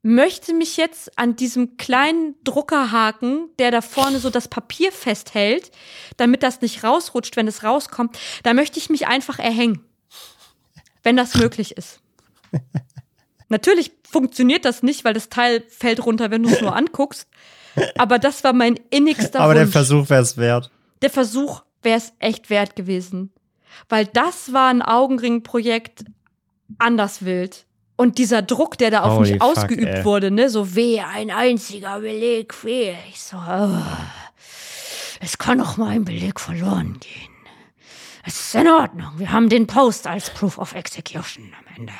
möchte mich jetzt an diesem kleinen Druckerhaken, der da vorne so das Papier festhält, damit das nicht rausrutscht, wenn es rauskommt, da möchte ich mich einfach erhängen. Wenn das möglich ist. [LAUGHS] Natürlich funktioniert das nicht, weil das Teil fällt runter, wenn du es nur [LAUGHS] anguckst. Aber das war mein innigster Aber der Wunsch. Versuch wäre es wert. Der Versuch wäre es echt wert gewesen. Weil das war ein Augenringprojekt anders wild. Und dieser Druck, der da auf Holy mich fuck, ausgeübt ey. wurde, ne, so weh, ein einziger Beleg fehlt. Ich so, oh, es kann doch mal ein Beleg verloren gehen. Es ist in Ordnung. Wir haben den Post als Proof of Execution am Ende.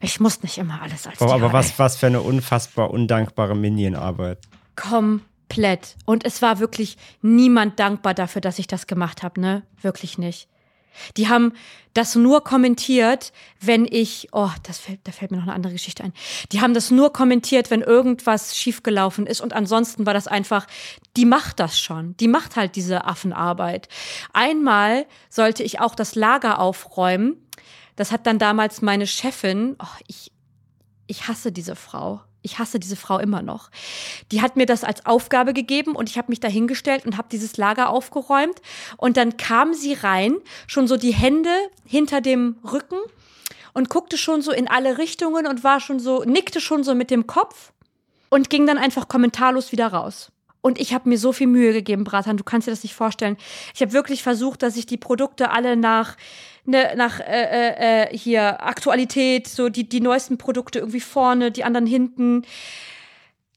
Ich muss nicht immer alles als Oh, aber was, was für eine unfassbar undankbare Minion-Arbeit. Komplett. Und es war wirklich niemand dankbar dafür, dass ich das gemacht habe, ne? Wirklich nicht. Die haben das nur kommentiert, wenn ich, oh, das fällt, da fällt mir noch eine andere Geschichte ein. Die haben das nur kommentiert, wenn irgendwas schiefgelaufen ist und ansonsten war das einfach, die macht das schon. Die macht halt diese Affenarbeit. Einmal sollte ich auch das Lager aufräumen. Das hat dann damals meine Chefin, oh, ich, ich hasse diese Frau. Ich hasse diese Frau immer noch. Die hat mir das als Aufgabe gegeben und ich habe mich da hingestellt und habe dieses Lager aufgeräumt. Und dann kam sie rein, schon so die Hände hinter dem Rücken und guckte schon so in alle Richtungen und war schon so, nickte schon so mit dem Kopf und ging dann einfach kommentarlos wieder raus. Und ich habe mir so viel Mühe gegeben, Bratan, du kannst dir das nicht vorstellen. Ich habe wirklich versucht, dass ich die Produkte alle nach ne, nach äh, äh, äh, hier Aktualität, so die die neuesten Produkte irgendwie vorne, die anderen hinten,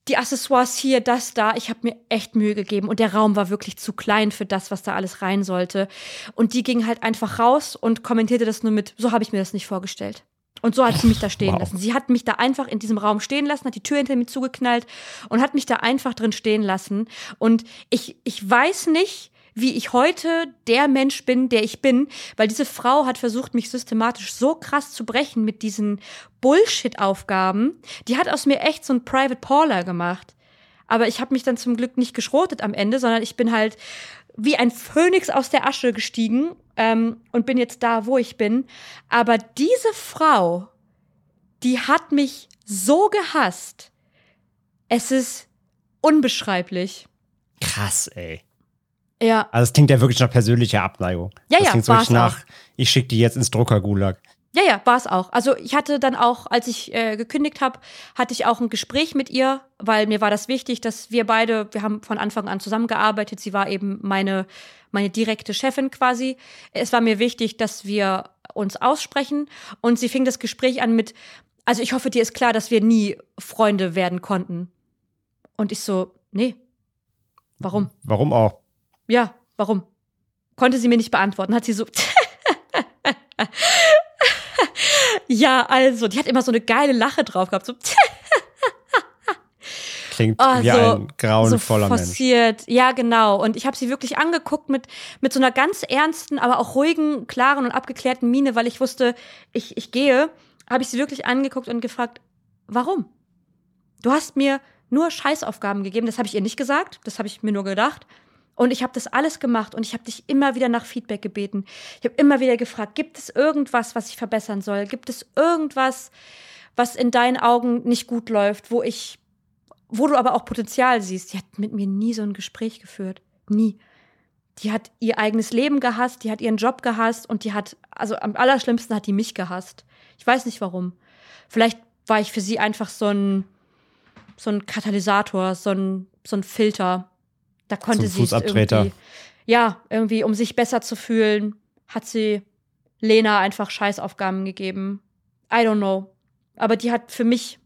die Accessoires hier, das da. Ich habe mir echt Mühe gegeben und der Raum war wirklich zu klein für das, was da alles rein sollte. Und die ging halt einfach raus und kommentierte das nur mit, so habe ich mir das nicht vorgestellt. Und so hat sie mich da stehen Wow. lassen. Sie hat mich da einfach in diesem Raum stehen lassen, hat die Tür hinter mir zugeknallt und hat mich da einfach drin stehen lassen. Und ich, ich weiß nicht, wie ich heute der Mensch bin, der ich bin, weil diese Frau hat versucht, mich systematisch so krass zu brechen mit diesen Bullshit-Aufgaben. Die hat aus mir echt so ein Private Paula gemacht. Aber ich habe mich dann zum Glück nicht geschrotet am Ende, sondern ich bin halt wie ein Phönix aus der Asche gestiegen ähm, und bin jetzt da, wo ich bin. Aber diese Frau, die hat mich so gehasst. Es ist unbeschreiblich. Krass, ey. Ja, Also es klingt ja wirklich nach persönlicher Abneigung. Ja, das ja, klingt wirklich nach, ich schicke die jetzt ins Druckergulag. ja, ja, war es auch. Also ich hatte dann auch, als ich äh, gekündigt habe, hatte ich auch ein Gespräch mit ihr, weil mir war das wichtig, dass wir beide, wir haben von Anfang an zusammengearbeitet. Sie war eben meine meine direkte Chefin quasi. Es war mir wichtig, dass wir uns aussprechen und sie fing das Gespräch an mit, also ich hoffe, dir ist klar, dass wir nie Freunde werden konnten. Und ich so, nee. Warum? Warum auch? Ja, warum? Konnte sie mir nicht beantworten. Hat sie so. [LAUGHS] ja, also, die hat immer so eine geile Lache drauf gehabt. So. [LAUGHS] klingt oh, wie so, ein grauenvoller so forciert. Mensch. Ja, genau. Und ich habe sie wirklich angeguckt mit, mit so einer ganz ernsten, aber auch ruhigen, klaren und abgeklärten Miene, weil ich wusste, ich, ich gehe. Habe ich sie wirklich angeguckt und gefragt, warum? Du hast mir nur Scheißaufgaben gegeben. Das habe ich ihr nicht gesagt. Das habe ich mir nur gedacht. Und ich habe das alles gemacht und ich habe dich immer wieder nach Feedback gebeten. Ich habe immer wieder gefragt, gibt es irgendwas, was ich verbessern soll? Gibt es irgendwas, was in deinen Augen nicht gut läuft, wo ich, wo du aber auch Potenzial siehst? Die hat mit mir nie so ein Gespräch geführt. Nie. Die hat ihr eigenes Leben gehasst, die hat ihren Job gehasst und die hat, also am allerschlimmsten hat die mich gehasst. Ich weiß nicht warum. Vielleicht war ich für sie einfach so ein, so ein Katalysator, so ein, so ein Filter da konnte sie irgendwie, ja, irgendwie, um sich besser zu fühlen, hat sie Lena einfach Scheißaufgaben gegeben. I don't know. Aber die hat für mich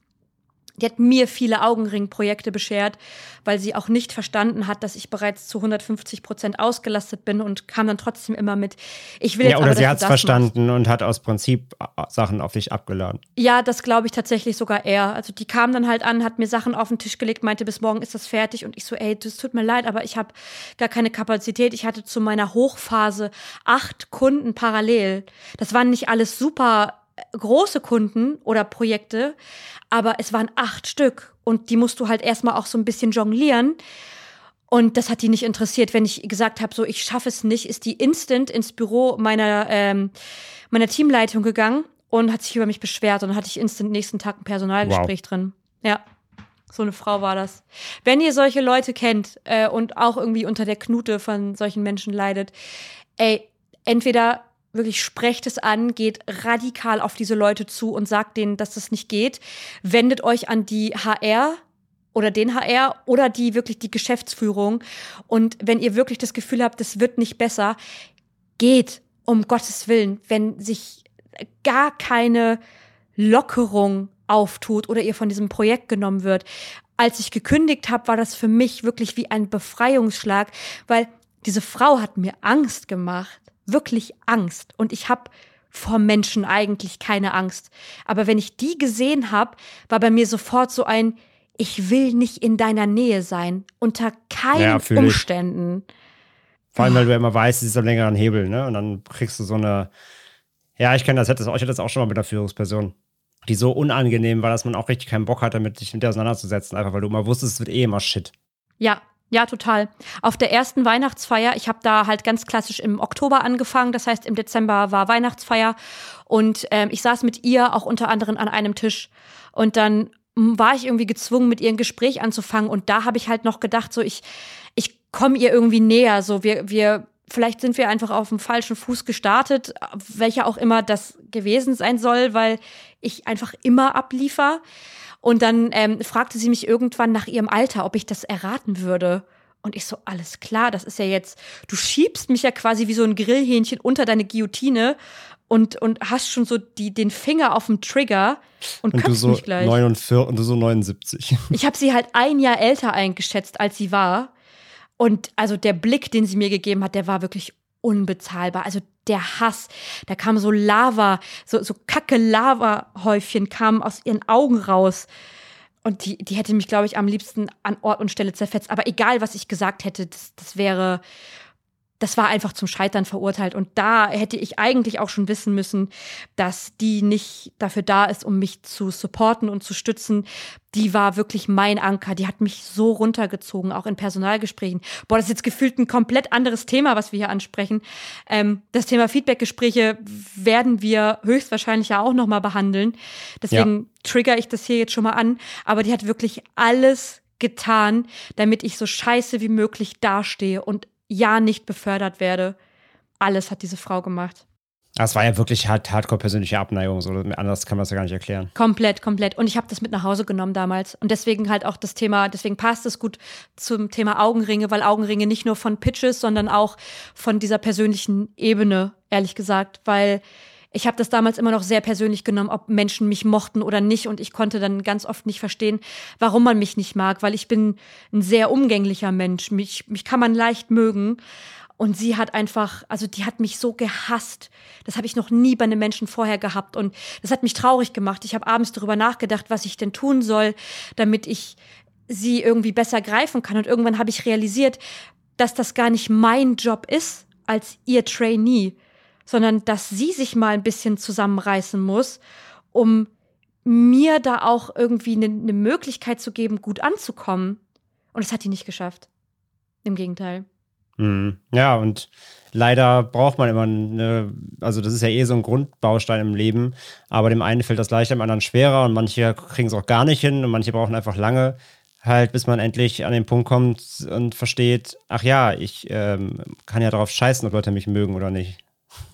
die hat mir viele Augenringprojekte beschert, weil sie auch nicht verstanden hat, dass ich bereits zu 150 Prozent ausgelastet bin und kam dann trotzdem immer mit, ich will ja, jetzt oder aber, sie hat es verstanden machst. und hat aus Prinzip äh, Sachen auf dich abgeladen. Ja, das glaube ich tatsächlich sogar eher. Also die kam dann halt an, hat mir Sachen auf den Tisch gelegt, meinte, bis morgen ist das fertig und ich so, ey, das tut mir leid, aber ich habe gar keine Kapazität. Ich hatte zu meiner Hochphase acht Kunden parallel. Das waren nicht alles super große Kunden oder Projekte, aber es waren acht Stück und die musst du halt erstmal auch so ein bisschen jonglieren. Und das hat die nicht interessiert. Wenn ich gesagt habe, so ich schaffe es nicht, ist die instant ins Büro meiner, ähm, meiner Teamleitung gegangen und hat sich über mich beschwert. Und dann hatte ich instant nächsten Tag ein Personalgespräch wow. drin. Ja, so eine Frau war das. Wenn ihr solche Leute kennt äh, und auch irgendwie unter der Knute von solchen Menschen leidet, ey, entweder wirklich sprecht es an, geht radikal auf diese Leute zu und sagt denen, dass das nicht geht. Wendet euch an die HR oder den HR oder die wirklich die Geschäftsführung. Und wenn ihr wirklich das Gefühl habt, das wird nicht besser, geht um Gottes Willen, wenn sich gar keine Lockerung auftut oder ihr von diesem Projekt genommen wird. Als ich gekündigt habe, war das für mich wirklich wie ein Befreiungsschlag, weil diese Frau hat mir Angst gemacht wirklich Angst und ich habe vor Menschen eigentlich keine Angst. Aber wenn ich die gesehen habe, war bei mir sofort so ein, ich will nicht in deiner Nähe sein, unter keinen ja, Umständen. Ich. Vor allem, weil du ja immer weißt, sie ist am längeren Hebel, ne? Und dann kriegst du so eine, ja, ich kenne das, ich hatte das auch schon mal mit einer Führungsperson, die so unangenehm war, dass man auch richtig keinen Bock hatte, mit sich mit der auseinanderzusetzen, einfach weil du immer wusstest, es wird eh immer Shit. Ja, ja, total. Auf der ersten Weihnachtsfeier, ich habe da halt ganz klassisch im Oktober angefangen, das heißt im Dezember war Weihnachtsfeier und ähm, ich saß mit ihr auch unter anderem an einem Tisch und dann war ich irgendwie gezwungen, mit ihr ein Gespräch anzufangen und da habe ich halt noch gedacht, so ich, ich komme ihr irgendwie näher, so wir, wir, vielleicht sind wir einfach auf dem falschen Fuß gestartet, welcher auch immer das gewesen sein soll, weil ich einfach immer abliefer. Und dann ähm, fragte sie mich irgendwann nach ihrem Alter, ob ich das erraten würde. Und ich so, alles klar, das ist ja jetzt, du schiebst mich ja quasi wie so ein Grillhähnchen unter deine Guillotine und, und hast schon so die, den Finger auf dem Trigger und, und köpfst so mich gleich. 49, und du so 79. [LAUGHS] Ich habe sie halt ein Jahr älter eingeschätzt, als sie war. Und also der Blick, den sie mir gegeben hat, der war wirklich unbezahlbar. Also der Hass, da kam so Lava, so, so kacke Lava-Häufchen kamen aus ihren Augen raus. Und die, die hätte mich, glaube ich, am liebsten an Ort und Stelle zerfetzt. Aber egal, was ich gesagt hätte, das, das wäre, das war einfach zum Scheitern verurteilt. Und da hätte ich eigentlich auch schon wissen müssen, dass die nicht dafür da ist, um mich zu supporten und zu stützen. Die war wirklich mein Anker. Die hat mich so runtergezogen, auch in Personalgesprächen. Boah, das ist jetzt gefühlt ein komplett anderes Thema, was wir hier ansprechen. Ähm, das Thema Feedbackgespräche werden wir höchstwahrscheinlich ja auch nochmal behandeln. Deswegen ja. trigger ich das hier jetzt schon mal an. Aber die hat wirklich alles getan, damit ich so scheiße wie möglich dastehe und ja nicht befördert werde. Alles hat diese Frau gemacht. Das war ja wirklich hart, hardcore persönliche Abneigung. So, anders kann man das ja gar nicht erklären. Komplett, komplett. Und ich habe das mit nach Hause genommen damals. Und deswegen halt auch das Thema, deswegen passt es gut zum Thema Augenringe, weil Augenringe nicht nur von Pitches, sondern auch von dieser persönlichen Ebene, ehrlich gesagt. Weil ich habe das damals immer noch sehr persönlich genommen, ob Menschen mich mochten oder nicht. Und ich konnte dann ganz oft nicht verstehen, warum man mich nicht mag, weil ich bin ein sehr umgänglicher Mensch. Mich, mich kann man leicht mögen. Und sie hat einfach, also die hat mich so gehasst. Das habe ich noch nie bei einem Menschen vorher gehabt. Und das hat mich traurig gemacht. Ich habe abends darüber nachgedacht, was ich denn tun soll, damit ich sie irgendwie besser greifen kann. Und irgendwann habe ich realisiert, dass das gar nicht mein Job ist als ihr Trainee, sondern dass sie sich mal ein bisschen zusammenreißen muss, um mir da auch irgendwie eine ne Möglichkeit zu geben, gut anzukommen. Und das hat die nicht geschafft. Im Gegenteil. Mhm. Ja, und leider braucht man immer eine, also das ist ja eh so ein Grundbaustein im Leben, aber dem einen fällt das leichter, dem anderen schwerer und manche kriegen es auch gar nicht hin und manche brauchen einfach lange, halt bis man endlich an den Punkt kommt und versteht, ach ja, ich ähm, kann ja darauf scheißen, ob Leute mich mögen oder nicht.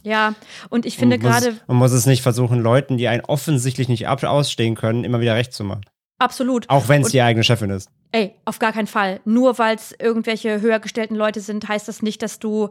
Ja, und ich finde gerade. Man muss es nicht versuchen, Leuten, die einen offensichtlich nicht ausstehen können, immer wieder recht zu machen. Absolut. Auch wenn es die eigene Chefin ist. Ey, auf gar keinen Fall. Nur weil es irgendwelche höher gestellten Leute sind, heißt das nicht, dass du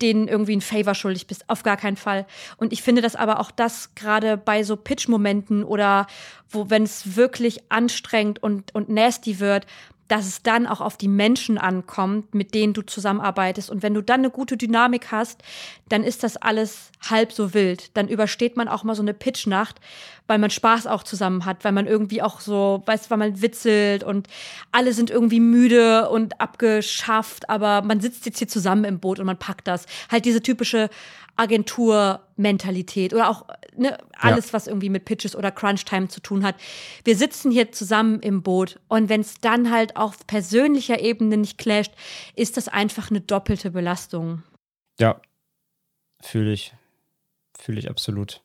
denen irgendwie ein Favor schuldig bist. Auf gar keinen Fall. Und ich finde das aber auch das gerade bei so Pitch-Momenten oder wo, wenn es wirklich anstrengend und, und nasty wird, dass es dann auch auf die Menschen ankommt, mit denen du zusammenarbeitest. Und wenn du dann eine gute Dynamik hast, dann ist das alles halb so wild. Dann übersteht man auch mal so eine Pitchnacht, weil man Spaß auch zusammen hat, weil man irgendwie auch so, weißt, weil man witzelt und alle sind irgendwie müde und abgeschafft, aber man sitzt jetzt hier zusammen im Boot und man packt das. Halt diese typische Agenturmentalität oder auch ne, alles, ja. was irgendwie mit Pitches oder Crunch-Time zu tun hat. Wir sitzen hier zusammen im Boot und wenn es dann halt auf persönlicher Ebene nicht clasht, ist das einfach eine doppelte Belastung. Ja, fühle ich. Fühle ich absolut.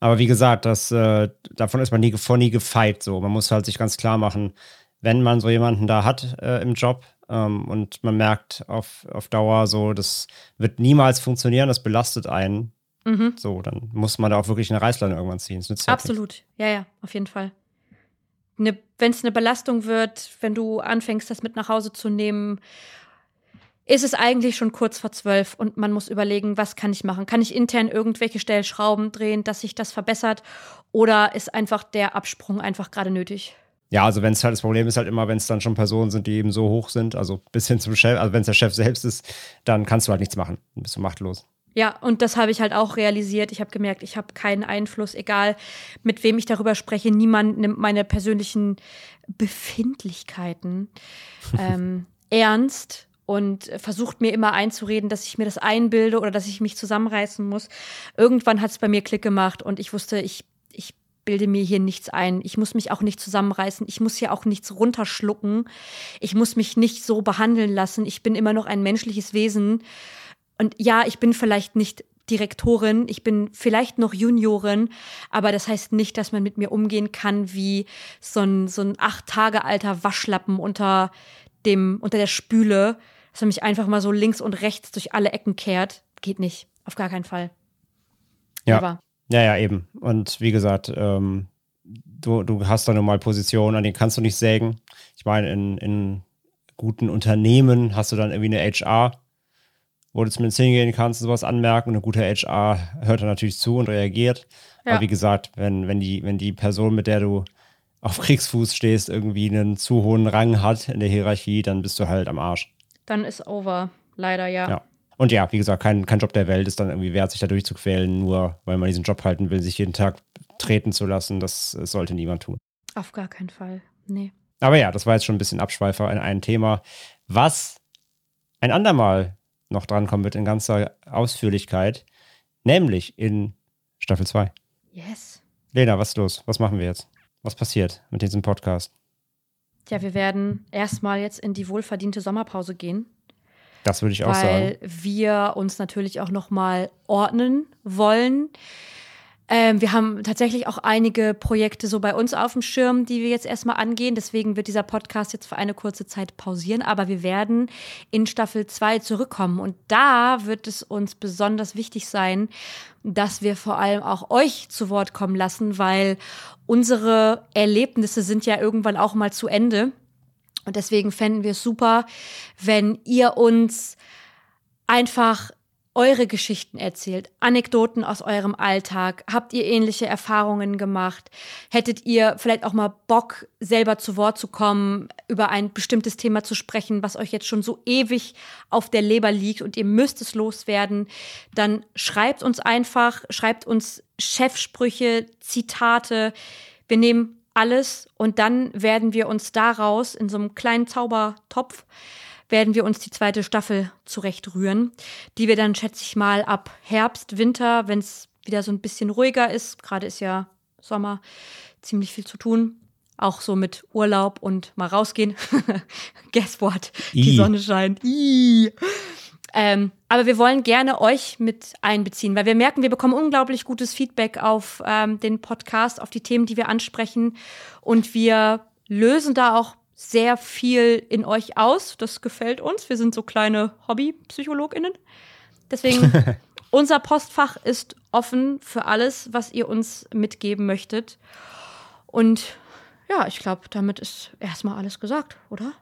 Aber wie gesagt, das, äh, davon ist man nie, vor nie gefeit. So. Man muss halt sich ganz klar machen, wenn man so jemanden da hat äh, im Job, ähm, und man merkt auf, auf Dauer so, das wird niemals funktionieren, das belastet einen. Mhm. So, dann muss man da auch wirklich eine Reißleine irgendwann ziehen. Absolut, ja, ja, auf jeden Fall. Ne, wenn es eine Belastung wird, wenn du anfängst, das mit nach Hause zu nehmen, ist es eigentlich schon kurz vor zwölf und man muss überlegen, was kann ich machen? Kann ich intern irgendwelche Stellschrauben drehen, dass sich das verbessert? Oder ist einfach der Absprung einfach gerade nötig? Ja, also wenn es halt das Problem ist halt immer, wenn es dann schon Personen sind, die eben so hoch sind, also bis hin zum Chef, also wenn es der Chef selbst ist, dann kannst du halt nichts machen. Dann bist du machtlos. Ja, und das habe ich halt auch realisiert. Ich habe gemerkt, ich habe keinen Einfluss, egal mit wem ich darüber spreche. Niemand nimmt meine persönlichen Befindlichkeiten [LAUGHS] ähm, ernst und versucht mir immer einzureden, dass ich mir das einbilde oder dass ich mich zusammenreißen muss. Irgendwann hat es bei mir Klick gemacht und ich wusste, ich, ich bilde mir hier nichts ein. Ich muss mich auch nicht zusammenreißen. Ich muss hier auch nichts runterschlucken. Ich muss mich nicht so behandeln lassen. Ich bin immer noch ein menschliches Wesen. Und ja, ich bin vielleicht nicht Direktorin, ich bin vielleicht noch Juniorin, aber das heißt nicht, dass man mit mir umgehen kann wie so ein, so ein acht Tage alter Waschlappen unter dem, unter der Spüle, dass man mich einfach mal so links und rechts durch alle Ecken kehrt. Geht nicht. Auf gar keinen Fall. Ja. Aber ja, ja, eben. Und wie gesagt, ähm, du, du hast da nun mal Positionen, an denen kannst du nicht sägen. Ich meine, in, in guten Unternehmen hast du dann irgendwie eine HR, wo du zumindest hingehen kannst und sowas anmerken. Und eine gute HR hört dann natürlich zu und reagiert. Ja. Aber wie gesagt, wenn, wenn, die, wenn die Person, mit der du auf Kriegsfuß stehst, irgendwie einen zu hohen Rang hat in der Hierarchie, dann bist du halt am Arsch. Dann ist over. Leider ja. Ja. Und ja, wie gesagt, kein, kein Job der Welt ist dann irgendwie wert, sich da durchzuquälen, nur weil man diesen Job halten will, sich jeden Tag treten zu lassen. Das, sollte niemand tun. Auf gar keinen Fall. Nee. Aber ja, das war jetzt schon ein bisschen Abschweifer in ein Thema, was ein andermal noch drankommen wird in ganzer Ausführlichkeit, nämlich in Staffel 2. Yes. Lena, was ist los? Was machen wir jetzt? Was passiert mit diesem Podcast? Ja, wir werden erstmal jetzt in die wohlverdiente Sommerpause gehen. Das würde ich auch sagen. Weil wir uns natürlich auch nochmal ordnen wollen. Ähm, wir haben tatsächlich auch einige Projekte so bei uns auf dem Schirm, die wir jetzt erstmal angehen. Deswegen wird dieser Podcast jetzt für eine kurze Zeit pausieren. Aber wir werden in Staffel 2 zurückkommen. Und da wird es uns besonders wichtig sein, dass wir vor allem auch euch zu Wort kommen lassen, weil unsere Erlebnisse sind ja irgendwann auch mal zu Ende. Und deswegen fänden wir es super, wenn ihr uns einfach eure Geschichten erzählt, Anekdoten aus eurem Alltag. Habt ihr ähnliche Erfahrungen gemacht? Hättet ihr vielleicht auch mal Bock, selber zu Wort zu kommen, über ein bestimmtes Thema zu sprechen, was euch jetzt schon so ewig auf der Leber liegt und ihr müsst es loswerden? Dann schreibt uns einfach, schreibt uns Chefsprüche, Zitate. Wir nehmen alles und dann werden wir uns daraus in so einem kleinen Zaubertopf werden wir uns die zweite Staffel zurechtrühren, die wir dann, schätze ich mal, ab Herbst, Winter, wenn es wieder so ein bisschen ruhiger ist, gerade ist ja Sommer, ziemlich viel zu tun, auch so mit Urlaub und mal rausgehen. [LAUGHS] Guess what? Die I. Sonne scheint. I. Ähm, aber wir wollen gerne euch mit einbeziehen, weil wir merken, wir bekommen unglaublich gutes Feedback auf ähm, den Podcast, auf die Themen, die wir ansprechen. Und wir lösen da auch sehr viel in euch aus. Das gefällt uns. Wir sind so kleine Hobby-PsychologInnen. Deswegen, [LAUGHS] unser Postfach ist offen für alles, was ihr uns mitgeben möchtet. Und ja, ich glaube, damit ist erstmal alles gesagt, oder?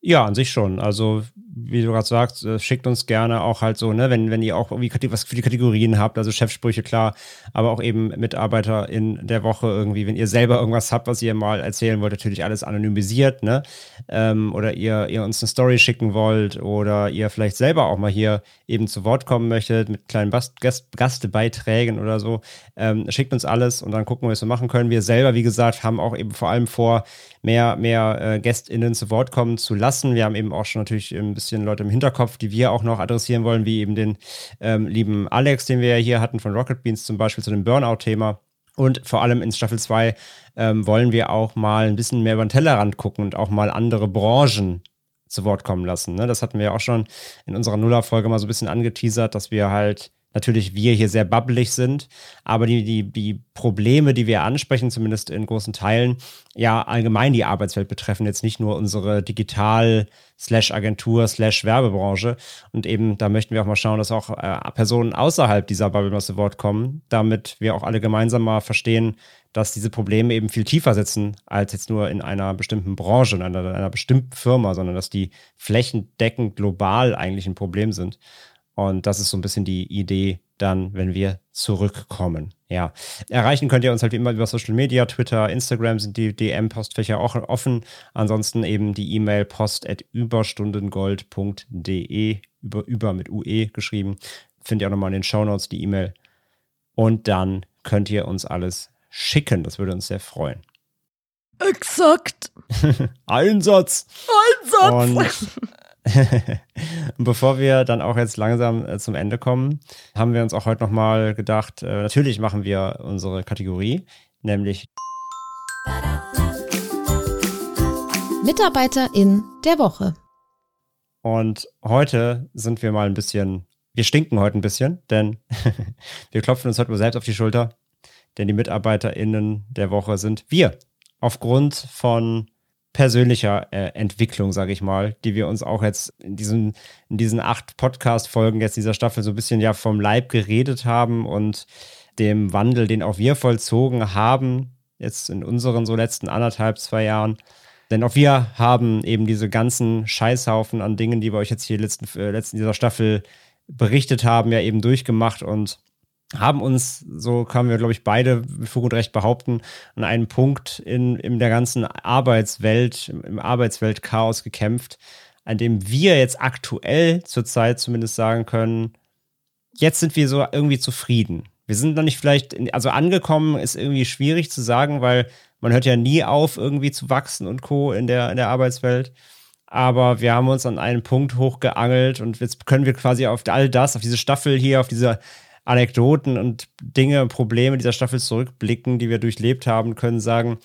Ja, an sich schon. Also, wie du gerade sagst, äh, schickt uns gerne auch halt so, ne, wenn, wenn ihr auch irgendwie was für die Kategorien habt, also Chefsprüche, klar, aber auch eben Mitarbeiter in der Woche irgendwie, wenn ihr selber irgendwas habt, was ihr mal erzählen wollt, natürlich alles anonymisiert, ne? Ähm, oder ihr, ihr uns eine Story schicken wollt oder ihr vielleicht selber auch mal hier eben zu Wort kommen möchtet mit kleinen Bast Gast Gastbeiträgen oder so, ähm, schickt uns alles und dann gucken wir, was wir machen können. Wir selber, wie gesagt, haben auch eben vor allem vor, mehr, mehr äh, GästInnen zu Wort kommen zu lassen. Wir haben eben auch schon natürlich ein bisschen Leute im Hinterkopf, die wir auch noch adressieren wollen, wie eben den ähm, lieben Alex, den wir ja hier hatten von Rocket Beans zum Beispiel zu dem Burnout-Thema. Und vor allem in Staffel 2 ähm, wollen wir auch mal ein bisschen mehr über den Tellerrand gucken und auch mal andere Branchen zu Wort kommen lassen. Ne? Das hatten wir ja auch schon in unserer Nuller-Folge mal so ein bisschen angeteasert, dass wir halt natürlich wir hier sehr bubbelig sind, aber die, die, die Probleme, die wir ansprechen, zumindest in großen Teilen, ja allgemein die Arbeitswelt betreffen, jetzt nicht nur unsere Digital- slash Agentur slash Werbebranche. Und eben da möchten wir auch mal schauen, dass auch äh, Personen außerhalb dieser Bubble mal Wort kommen, damit wir auch alle gemeinsam mal verstehen, dass diese Probleme eben viel tiefer sitzen als jetzt nur in einer bestimmten Branche, in einer, in einer bestimmten Firma, sondern dass die flächendeckend global eigentlich ein Problem sind. Und das ist so ein bisschen die Idee dann, wenn wir zurückkommen. Ja, erreichen könnt ihr uns halt wie immer über Social Media, Twitter, Instagram sind die DM-Postfächer auch offen. Ansonsten eben die E-Mail post at überstundengold.de, über, über mit UE geschrieben. Findet ihr auch nochmal in den Shownotes die E-Mail. Und dann könnt ihr uns alles schicken. Das würde uns sehr freuen. Exakt. [LAUGHS] Einsatz! Einsatz! Und [LAUGHS] Und [LAUGHS] bevor wir dann auch jetzt langsam äh, zum Ende kommen, haben wir uns auch heute nochmal gedacht, äh, natürlich machen wir unsere Kategorie, nämlich Mitarbeiterin der Woche. Und heute sind wir mal ein bisschen, wir stinken heute ein bisschen, denn [LAUGHS] wir klopfen uns heute mal selbst auf die Schulter, denn die MitarbeiterInnen der Woche sind wir. Aufgrund von persönlicher äh, Entwicklung, sage ich mal, die wir uns auch jetzt in diesen, in diesen acht Podcast-Folgen jetzt dieser Staffel so ein bisschen ja vom Leib geredet haben und dem Wandel, den auch wir vollzogen haben, jetzt in unseren so letzten anderthalb, zwei Jahren. Denn auch wir haben eben diese ganzen Scheißhaufen an Dingen, die wir euch jetzt hier letzten, äh, letzten dieser Staffel berichtet haben, ja eben durchgemacht und haben uns, so können wir, glaube ich, beide mit Fug und Recht behaupten, an einen Punkt in, in der ganzen Arbeitswelt, im, im Arbeitsweltchaos gekämpft, an dem wir jetzt aktuell zurzeit zumindest sagen können, jetzt sind wir so irgendwie zufrieden. Wir sind noch nicht vielleicht, in, also angekommen ist irgendwie schwierig zu sagen, weil man hört ja nie auf, irgendwie zu wachsen und Co. in der, in der Arbeitswelt. Aber wir haben uns an einen Punkt hochgeangelt und jetzt können wir quasi auf all das, auf diese Staffel hier, auf diese Anekdoten und Dinge, Probleme dieser Staffel zurückblicken, die wir durchlebt haben, können sagen,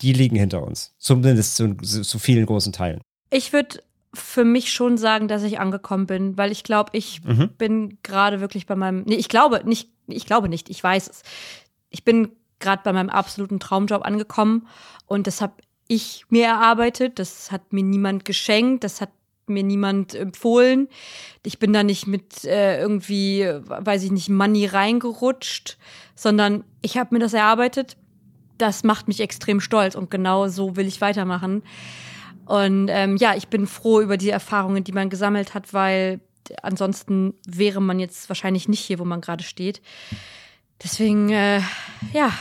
die liegen hinter uns. Zumindest zu, zu vielen großen Teilen. Ich würde für mich schon sagen, dass ich angekommen bin, weil ich glaube, ich Mhm. bin gerade wirklich bei meinem. Nee, ich glaube nicht, ich glaube nicht, ich weiß es. Ich bin gerade bei meinem absoluten Traumjob angekommen und das habe ich mir erarbeitet. Das hat mir niemand geschenkt, das hat mir niemand empfohlen. Ich bin da nicht mit äh, irgendwie, weiß ich nicht, Money reingerutscht, sondern ich habe mir das erarbeitet. Das macht mich extrem stolz und genau so will ich weitermachen. Und ähm, ja, ich bin froh über die Erfahrungen, die man gesammelt hat, weil ansonsten wäre man jetzt wahrscheinlich nicht hier, wo man gerade steht. Deswegen, äh, ja,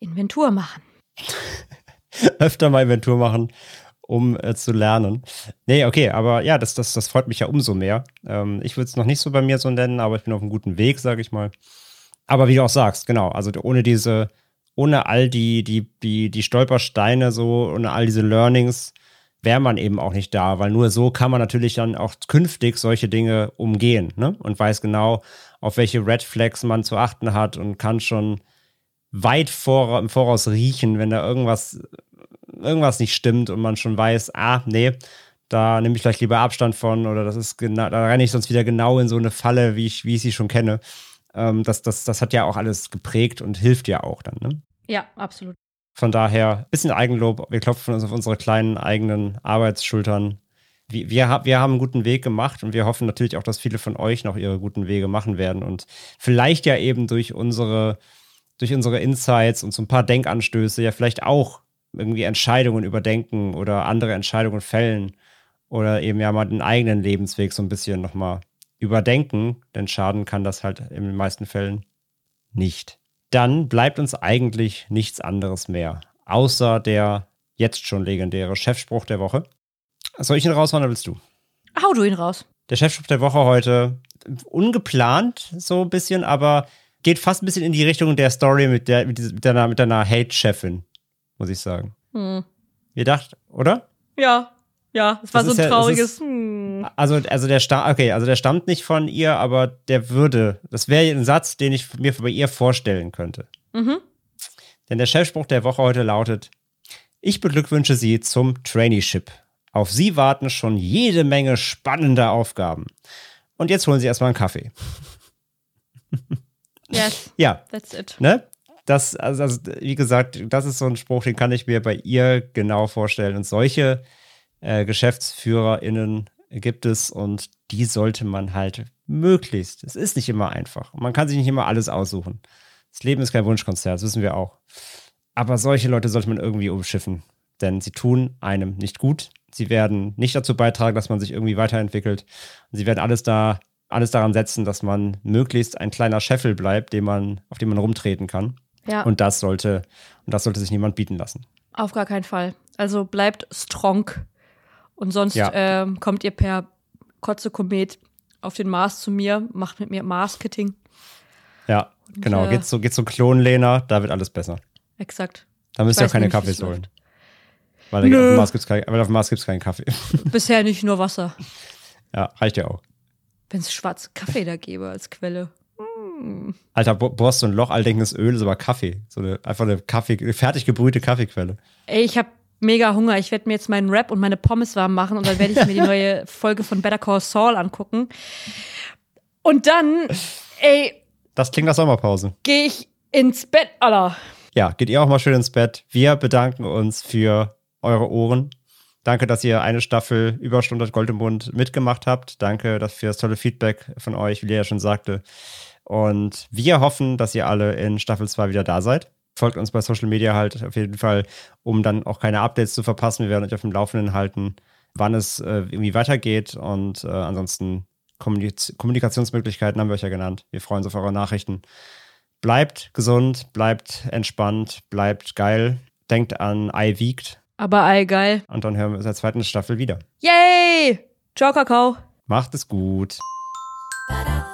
Inventur machen. [LAUGHS] Öfter mal Inventur machen, um äh, zu lernen. Nee, okay, aber ja, das, das, das freut mich ja umso mehr. Ähm, ich würde es noch nicht so bei mir so nennen, aber ich bin auf einem guten Weg, sage ich mal. Aber wie du auch sagst, genau, also ohne diese ohne all die, die, die, die Stolpersteine, so, ohne all diese Learnings, wäre man eben auch nicht da, weil nur so kann man natürlich dann auch künftig solche Dinge umgehen ne? und weiß genau, auf welche Red Flags man zu achten hat und kann schon weit vor, im Voraus riechen, wenn da irgendwas, irgendwas nicht stimmt und man schon weiß, ah, nee, da nehme ich vielleicht lieber Abstand von oder das ist genau, da renne ich sonst wieder genau in so eine Falle, wie ich, wie ich sie schon kenne. Ähm, das, das, das hat ja auch alles geprägt und hilft ja auch dann, ne? Ja, absolut. Von daher, ein bisschen Eigenlob. Wir klopfen uns auf unsere kleinen eigenen Arbeitsschultern. Wir, wir, wir haben einen guten Weg gemacht und wir hoffen natürlich auch, dass viele von euch noch ihre guten Wege machen werden und vielleicht ja eben durch unsere, durch unsere Insights und so ein paar Denkanstöße ja vielleicht auch irgendwie Entscheidungen überdenken oder andere Entscheidungen fällen oder eben ja mal den eigenen Lebensweg so ein bisschen nochmal überdenken, denn Schaden kann das halt in den meisten Fällen nicht dann bleibt uns eigentlich nichts anderes mehr, außer der jetzt schon legendäre Chefspruch der Woche. Soll ich ihn raushauen oder willst du? Hau du ihn raus. Der Chefspruch der Woche heute, ungeplant so ein bisschen, aber geht fast ein bisschen in die Richtung der Story mit, der, mit, deiner, mit deiner Hate-Chefin, muss ich sagen. Hm. Ihr dacht, oder? Ja, ja, es war das so ein trauriges. Ja, hm. Also, also der stammt, okay, also der stammt nicht von ihr, aber der würde. Das wäre ein Satz, den ich mir bei ihr vorstellen könnte. Mhm. Denn der Chefspruch der Woche heute lautet: Ich beglückwünsche Sie zum Traineeship. Auf Sie warten schon jede Menge spannender Aufgaben. Und jetzt holen Sie erstmal einen Kaffee. Yes. ja. That's it. Ne? Das, also, also, wie gesagt, das ist so ein Spruch, den kann ich mir bei ihr genau vorstellen. Und solche äh, GeschäftsführerInnen gibt es und die sollte man halt möglichst. Es ist nicht immer einfach. Man kann sich nicht immer alles aussuchen. Das Leben ist kein Wunschkonzert, das wissen wir auch. Aber solche Leute sollte man irgendwie umschiffen, denn sie tun einem nicht gut. Sie werden nicht dazu beitragen, dass man sich irgendwie weiterentwickelt. Und sie werden alles da, alles daran setzen, dass man möglichst ein kleiner Scheffel bleibt, den man, auf dem man rumtreten kann. Ja. Und das sollte, und das sollte sich niemand bieten lassen. Auf gar keinen Fall. Also bleibt strong und sonst ja. ähm, kommt ihr per Kotze Komet auf den Mars zu mir, macht mit mir Mars-Kitting. Ja, und, genau. Äh, geht so, geht so Klon-Lena, da wird alles besser. Exakt. Da müsst ihr auch keine Kaffees holen. Weil, Nö. auf dem Mars gibt's kein, weil auf dem Mars gibt es keinen Kaffee. [LAUGHS] Bisher nicht nur Wasser. Ja, reicht ja auch. Wenn es schwarzen Kaffee da gäbe als Quelle. Mm. Alter, bohrst so ein Loch, all denken, das Öl ist aber Kaffee. So eine, einfach eine Kaffee, eine fertig gebrühte Kaffeequelle. Ey, ich habe mega Hunger. Ich werde mir jetzt meinen Rap und meine Pommes warm machen und dann werde ich mir die [LAUGHS] neue Folge von Better Call Saul angucken. Und dann, ey. Das klingt nach Sommerpause. Gehe ich ins Bett, Alter. Ja, geht ihr auch mal schön ins Bett. Wir bedanken uns für eure Ohren. Danke, dass ihr eine Staffel Überstunde Gold im Mund mitgemacht habt. Danke für das tolle Feedback von euch, wie Lea ja schon sagte. Und wir hoffen, dass ihr alle in Staffel 2 wieder da seid folgt uns bei Social Media halt auf jeden Fall, um dann auch keine Updates zu verpassen. Wir werden euch auf dem Laufenden halten, wann es äh, irgendwie weitergeht. Und äh, ansonsten Kommunik Kommunikationsmöglichkeiten haben wir euch ja genannt. Wir freuen uns auf eure Nachrichten. Bleibt gesund, bleibt entspannt, bleibt geil. Denkt an Ei wiegt. Aber Ei geil. Und dann hören wir uns in der zweiten Staffel wieder. Yay! Ciao, Kakao. Macht es gut. Bada.